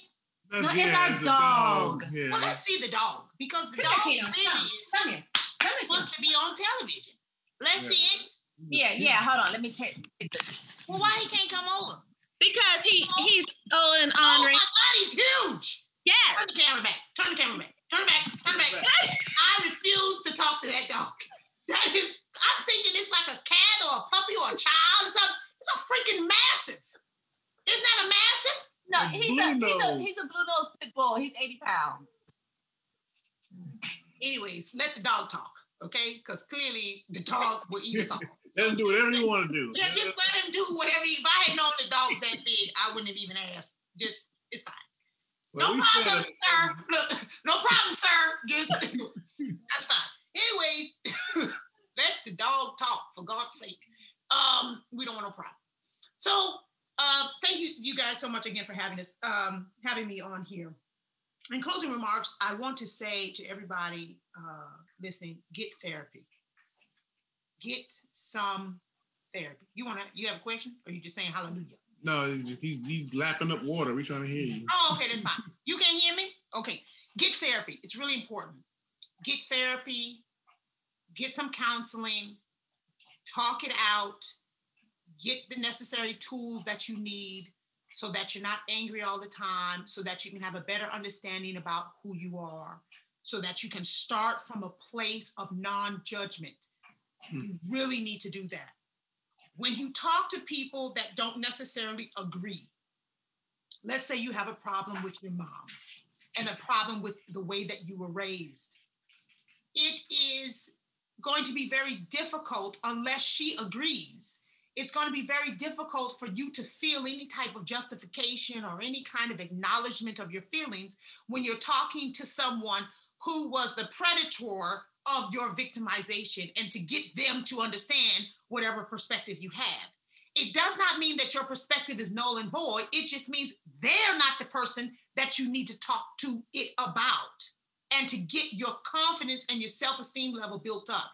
That's- No, it's yeah, our a dog. Yeah. Well, let's see the dog because the Come dog here, really is, come here. Come wants to be on television. Let's Yeah. see it. Yeah, yeah. Hold on. Let me take. Well, why he can't come over? Because he he's old and Oh my ornery. God, he's huge. Yes. Turn the camera back. Turn the camera back. Turn it back. Turn back. I refuse to talk to that dog. That is, I'm thinking it's like a cat or a puppy or a child or something. It's a freaking mastiff. Isn't that a mastiff? No, he's a, blue he's a nose. he's a blue nose pit bull. He's 80 pounds. Anyways, let the dog talk, okay? Because clearly the dog will eat us all. <laughs> Let him do whatever you want to do. Yeah, just let him do whatever. He, if I had known the dog's that big, I wouldn't have even asked. Just, it's fine. Well, no problem, sir. Look, <laughs> no problem, sir. Just <laughs> that's fine. Anyways, let the dog talk for God's sake. Um, we don't want no problem. So, uh, thank you, you guys, so much again for having us, um, having me on here. In closing remarks, I want to say to everybody uh, listening: get therapy. Get some therapy. You want to? You have a question, or you just saying hallelujah? No, he's he's lapping up water. We're trying to hear you. Oh, okay, that's fine. You can't hear me? Okay. Get therapy. It's really important. Get therapy, get some counseling, talk it out, get the necessary tools that you need so that you're not angry all the time, so that you can have a better understanding about who you are, so that you can start from a place of non judgment. Hmm. You really need to do that. When you talk to people that don't necessarily agree, let's say you have a problem with your mom and a problem with the way that you were raised. It is going to be very difficult unless she agrees. It's going to be very difficult for you to feel any type of justification or any kind of acknowledgement of your feelings when you're talking to someone who was the predator of your victimization and to get them to understand whatever perspective you have it does not mean that your perspective is null and void. It just means they're not the person that you need to talk to it about and to get your confidence and your self esteem level built up.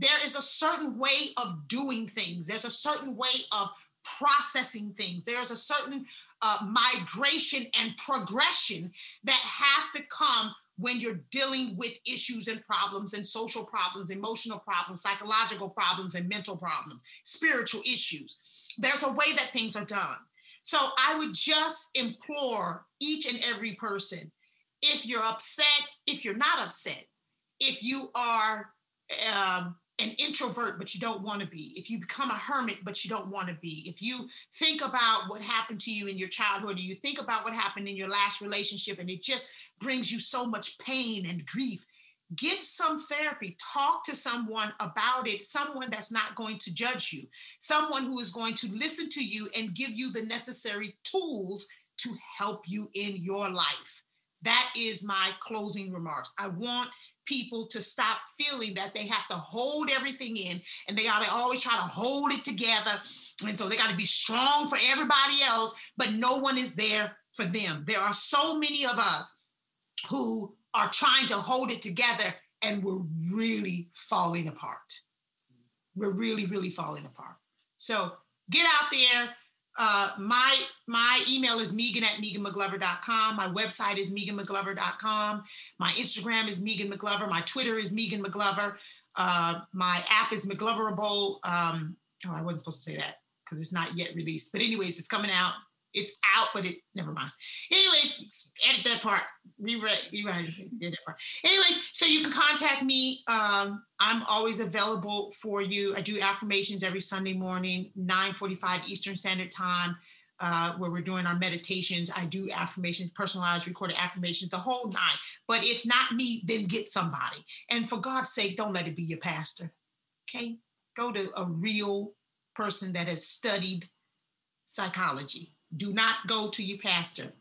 There is a certain way of doing things, there's a certain way of processing things, there's a certain uh, migration and progression that has to come when you're dealing with issues and problems and social problems, emotional problems, psychological problems, and mental problems, spiritual issues. There's a way that things are done. So I would just implore each and every person if you're upset, if you're not upset, if you are um, an introvert, but you don't want to be, if you become a hermit, but you don't want to be, if you think about what happened to you in your childhood, or you think about what happened in your last relationship, and it just brings you so much pain and grief, get some therapy. Talk to someone about it, someone that's not going to judge you, someone who is going to listen to you and give you the necessary tools to help you in your life. That is my closing remarks. I want people to stop feeling that they have to hold everything in and they got to always try to hold it together. And so they got to be strong for everybody else, but no one is there for them. There are so many of us who are trying to hold it together and we're really falling apart. We're really, really falling apart. So get out there, uh, my my email is Megan at MeganMcGlover.com. My website is MeganMcGlover.com. My Instagram is Megan McGlover. My Twitter is Megan McGlover. Uh, my app is McGloverable. Um, oh, I wasn't supposed to say that because it's not yet released. But anyways, it's coming out it's out, but it never mind. Anyways, edit that part. Rewrite, rewrite that part. Anyways, so you can contact me. Um, I'm always available for you. I do affirmations every Sunday morning, 9:45 Eastern Standard Time. Uh, where we're doing our meditations. I do affirmations, personalized recorded affirmations, the whole nine. But if not me, then get somebody. And for God's sake, don't let it be your pastor. Okay? Go to a real person that has studied psychology do not go to your pastor.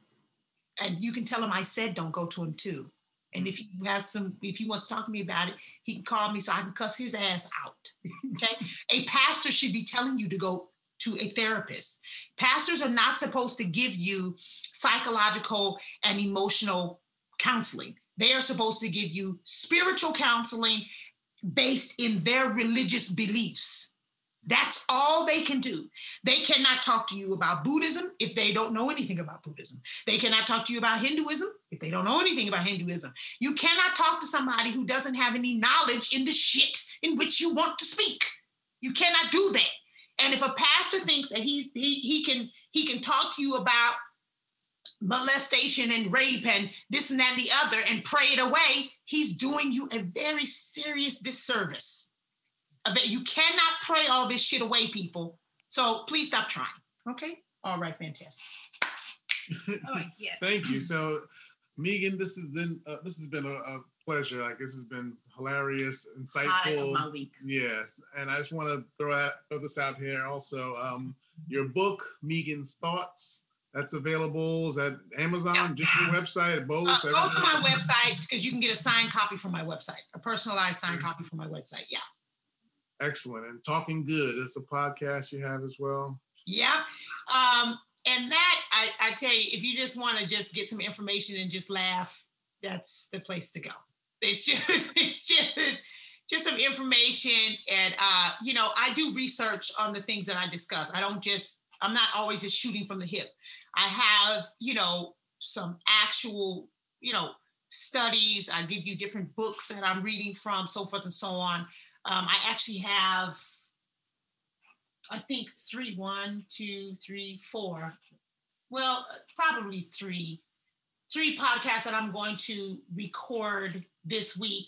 And you can tell him I said don't go to him too. And if he has some, if he wants to talk to me about it, he can call me so I can cuss his ass out. <laughs> okay. a pastor should be telling you to go to a therapist. Pastors are not supposed to give you psychological and emotional counseling. They are supposed to give you spiritual counseling based in their religious beliefs. That's all they can do. They cannot talk to you about Buddhism if they don't know anything about Buddhism. They cannot talk to you about Hinduism if they don't know anything about Hinduism. You cannot talk to somebody who doesn't have any knowledge in the shit in which you want to speak. You cannot do that. And if a pastor thinks that he's he, he can he can talk to you about molestation and rape and this and that and the other and pray it away, he's doing you a very serious disservice. You cannot pray all this shit away, people. So please stop trying. Okay. All right. Fantastic. yes. <laughs> Thank you. So, Megan, this has been uh, this has been a, a pleasure. Like this has been hilarious, insightful. my week. Yes, and I just want to throw out throw this out here. Also, um, your book, Megan's Thoughts. That's available. Is that Amazon? Yeah. Just your website, both? Uh, go to my website because you can get a signed copy from my website, a personalized signed copy from my website. Yeah. Excellent. And Talking Good is a podcast you have as well. Yep. Um, and that I, I tell you, if you just want to just get some information and just laugh, that's the place to go. It's <laughs> just it's just just some information and uh, you know, I do research on the things that I discuss. I don't just I'm not always just shooting from the hip. I have, you know, some actual, you know, studies. I give you different books that I'm reading from, so forth and so on. Um, I actually have, I think three, one, two, three, four. Well, probably three, three podcasts that I'm going to record this week.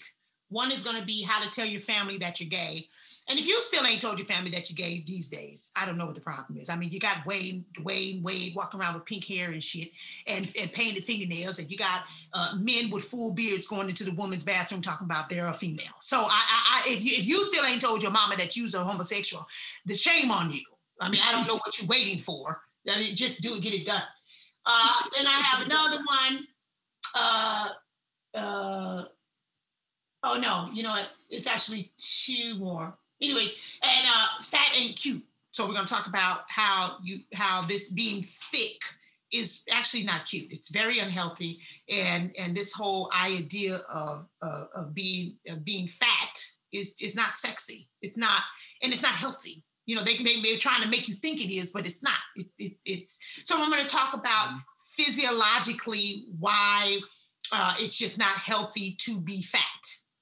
One is going to be how to tell your family that you're gay. And if you still ain't told your family that you're gay these days, I don't know what the problem is. I mean, you got Wayne, Dwyane Wade walking around with pink hair and shit and, and painted fingernails, and you got uh, men with full beards going into the woman's bathroom talking about they're a female. So I, I, I if, you, if you still ain't told your mama that you're a homosexual, the shame on you. I mean, I don't know what you're waiting for. I mean, just do it, get it done. Uh, then I have another one. Uh, uh, oh no, you know what? It's actually two more. Anyways, and uh, fat ain't cute. So we're going to talk about how you how this being thick is actually not cute. It's very unhealthy, and and this whole idea of uh, of being of being fat is is not sexy. It's not, and it's not healthy. You know, they can they, they're trying to make you think it is, but it's not. It's it's it's. So I'm going to talk about mm-hmm. physiologically why uh, it's just not healthy to be fat.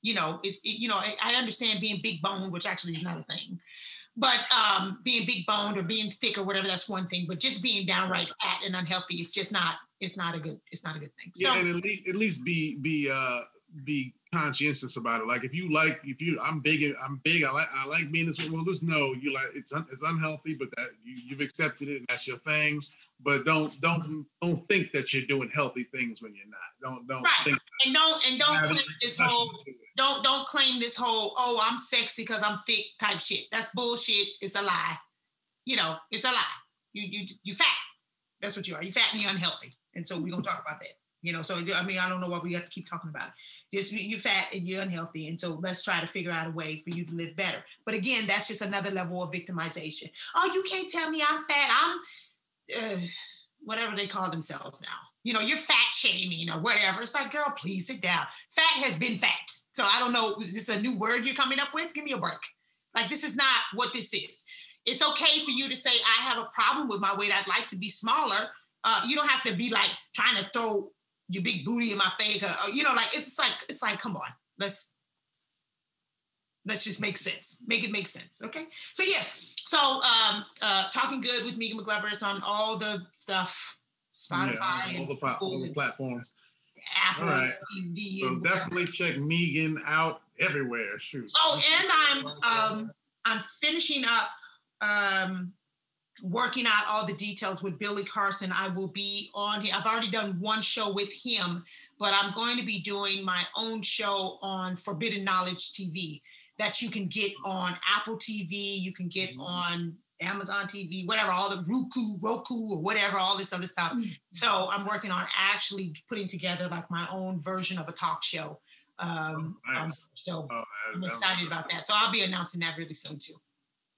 You know, it's it, you know I, I understand being big boned, which actually is not a thing, but um, being big boned or being thick or whatever that's one thing. But just being downright fat and unhealthy is just not it's not a good it's not a good thing. So, yeah, and at least at least be be uh be conscientious about it. Like if you like, if you, I'm big, I'm big. I like, I like being this. way. Well, just know you like it's un, it's unhealthy, but that you, you've accepted it and that's your thing. But don't don't don't think that you're doing healthy things when you're not. Don't don't right. think. And don't and don't claim this whole don't don't claim this whole oh I'm sexy because I'm thick type shit. That's bullshit. It's a lie. You know, it's a lie. You you you fat. That's what you are. You fat and you're unhealthy. And so we're gonna talk about that. You know, so I mean, I don't know why we have to keep talking about it. Just you're fat and you're unhealthy, and so let's try to figure out a way for you to live better. But again, that's just another level of victimization. Oh, you can't tell me I'm fat. I'm uh, whatever they call themselves now. You know, you're fat shaming or whatever. It's like, girl, please sit down. Fat has been fat. So I don't know. This is a new word you're coming up with. Give me a break. Like this is not what this is. It's okay for you to say I have a problem with my weight. I'd like to be smaller. Uh, you don't have to be like trying to throw your big booty in my face. Or, you know, like it's like it's like, come on, let's let's just make sense. Make it make sense. Okay. So yes, So um uh talking good with Megan McGlover is on all the stuff, Spotify yeah, all, the, all the platforms. Apple, all right. so definitely check Megan out everywhere. Shoot. Oh, and I'm um I'm finishing up um working out all the details with Billy Carson. I will be on here. I've already done one show with him, but I'm going to be doing my own show on Forbidden Knowledge TV that you can get on Apple TV, you can get mm-hmm. on Amazon TV, whatever, all the Roku, Roku, or whatever, all this other stuff. Mm-hmm. So I'm working on actually putting together like my own version of a talk show. Um, oh, nice. um, so oh, I'm excited about that. So I'll be announcing that really soon too.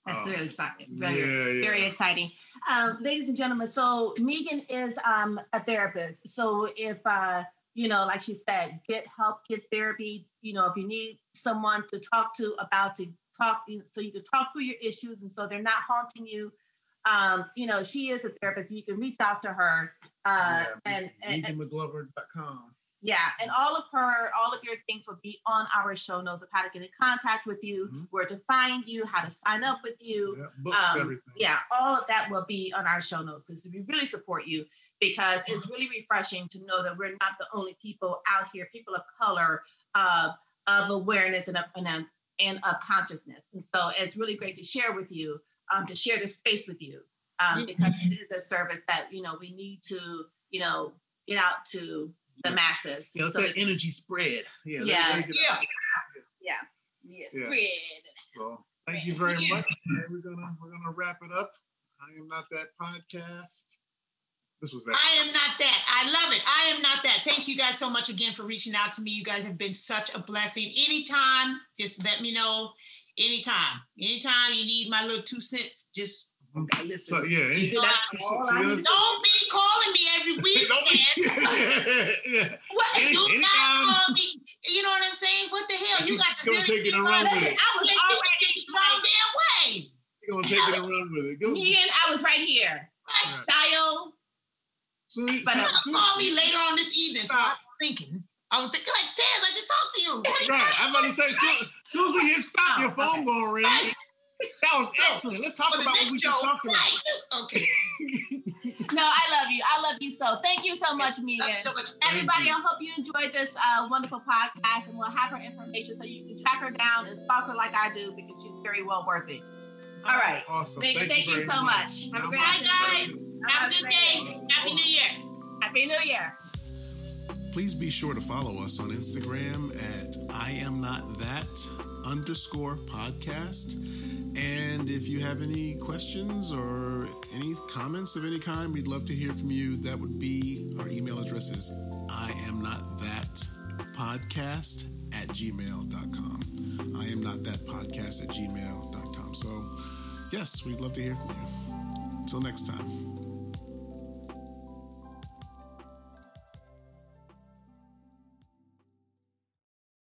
That's oh, really exciting. Very, yeah, yeah. very exciting. Um, ladies and gentlemen, so Megan is um, a therapist. So if, uh, you know, like she said, get help, get therapy. You know, if you need someone to talk to about to talk, so you can talk through your issues and so they're not haunting you. Um, you know, she is a therapist. You can reach out to her. Uh, yeah, and, and, MeganMcGlover.com. Yeah, and all of her, all of your things will be on our show notes of how to get in contact with you, mm-hmm. where to find you, how to sign up with you. Yeah, books, um, everything. Yeah, all of that will be on our show notes. So we really support you because it's really refreshing to know that we're not the only people out here, people of color, uh, of awareness and of, and, and of consciousness. And so it's really great to share with you, um, to share this space with you, um, because it is a service that you know we need to, you know, get out to the masses. Yeah, so that energy spread. Yeah. Yeah. Yeah. yeah. yeah. Spread. So thank you very much. We're gonna we're gonna wrap it up. I am not that podcast. This was that. I am not that. I love it. I am not that. Thank you guys so much again for reaching out to me. You guys have been such a blessing. Anytime, just let me know. Anytime. Anytime you need my little two cents, just Okay, listen. So, yeah, you know, don't be calling me every <laughs> weekend. yeah, <laughs> yeah. What? Any, do not call me. You know what I'm saying? What the hell? You got to go take it and run with it. I was already the wrong damn way. You're gonna take it and run with it. Go. Me and I was right here. Right. Dial. So, but so, so, call me later on this evening. So I'm thinking. I was thinking like, Taz, I just talked to you. Right. I'm about to say, soon, soon as we hit stop, oh, your phone okay. gonna ring. Right. <laughs> That was excellent. Let's talk about what we just talked about. Okay. <laughs> no, I love you. I love you so. Thank you so much, Megan. So much. Everybody, I hope you enjoyed this uh, wonderful podcast, and we'll have her information so you can track her down and stalk her like I do because she's very well worth it. All right. Awesome. Thank, thank, thank you, you so much. much. Have a great day, guys. Have a good day. Happy New Year. Happy New Year. Please be sure to follow us on Instagram at I am not that underscore podcast. And if you have any questions or any comments of any kind, we'd love to hear from you. That would be our email address is I am not that podcast at gmail.com. I am not that podcast at gmail.com. So, yes, we'd love to hear from you. Until next time.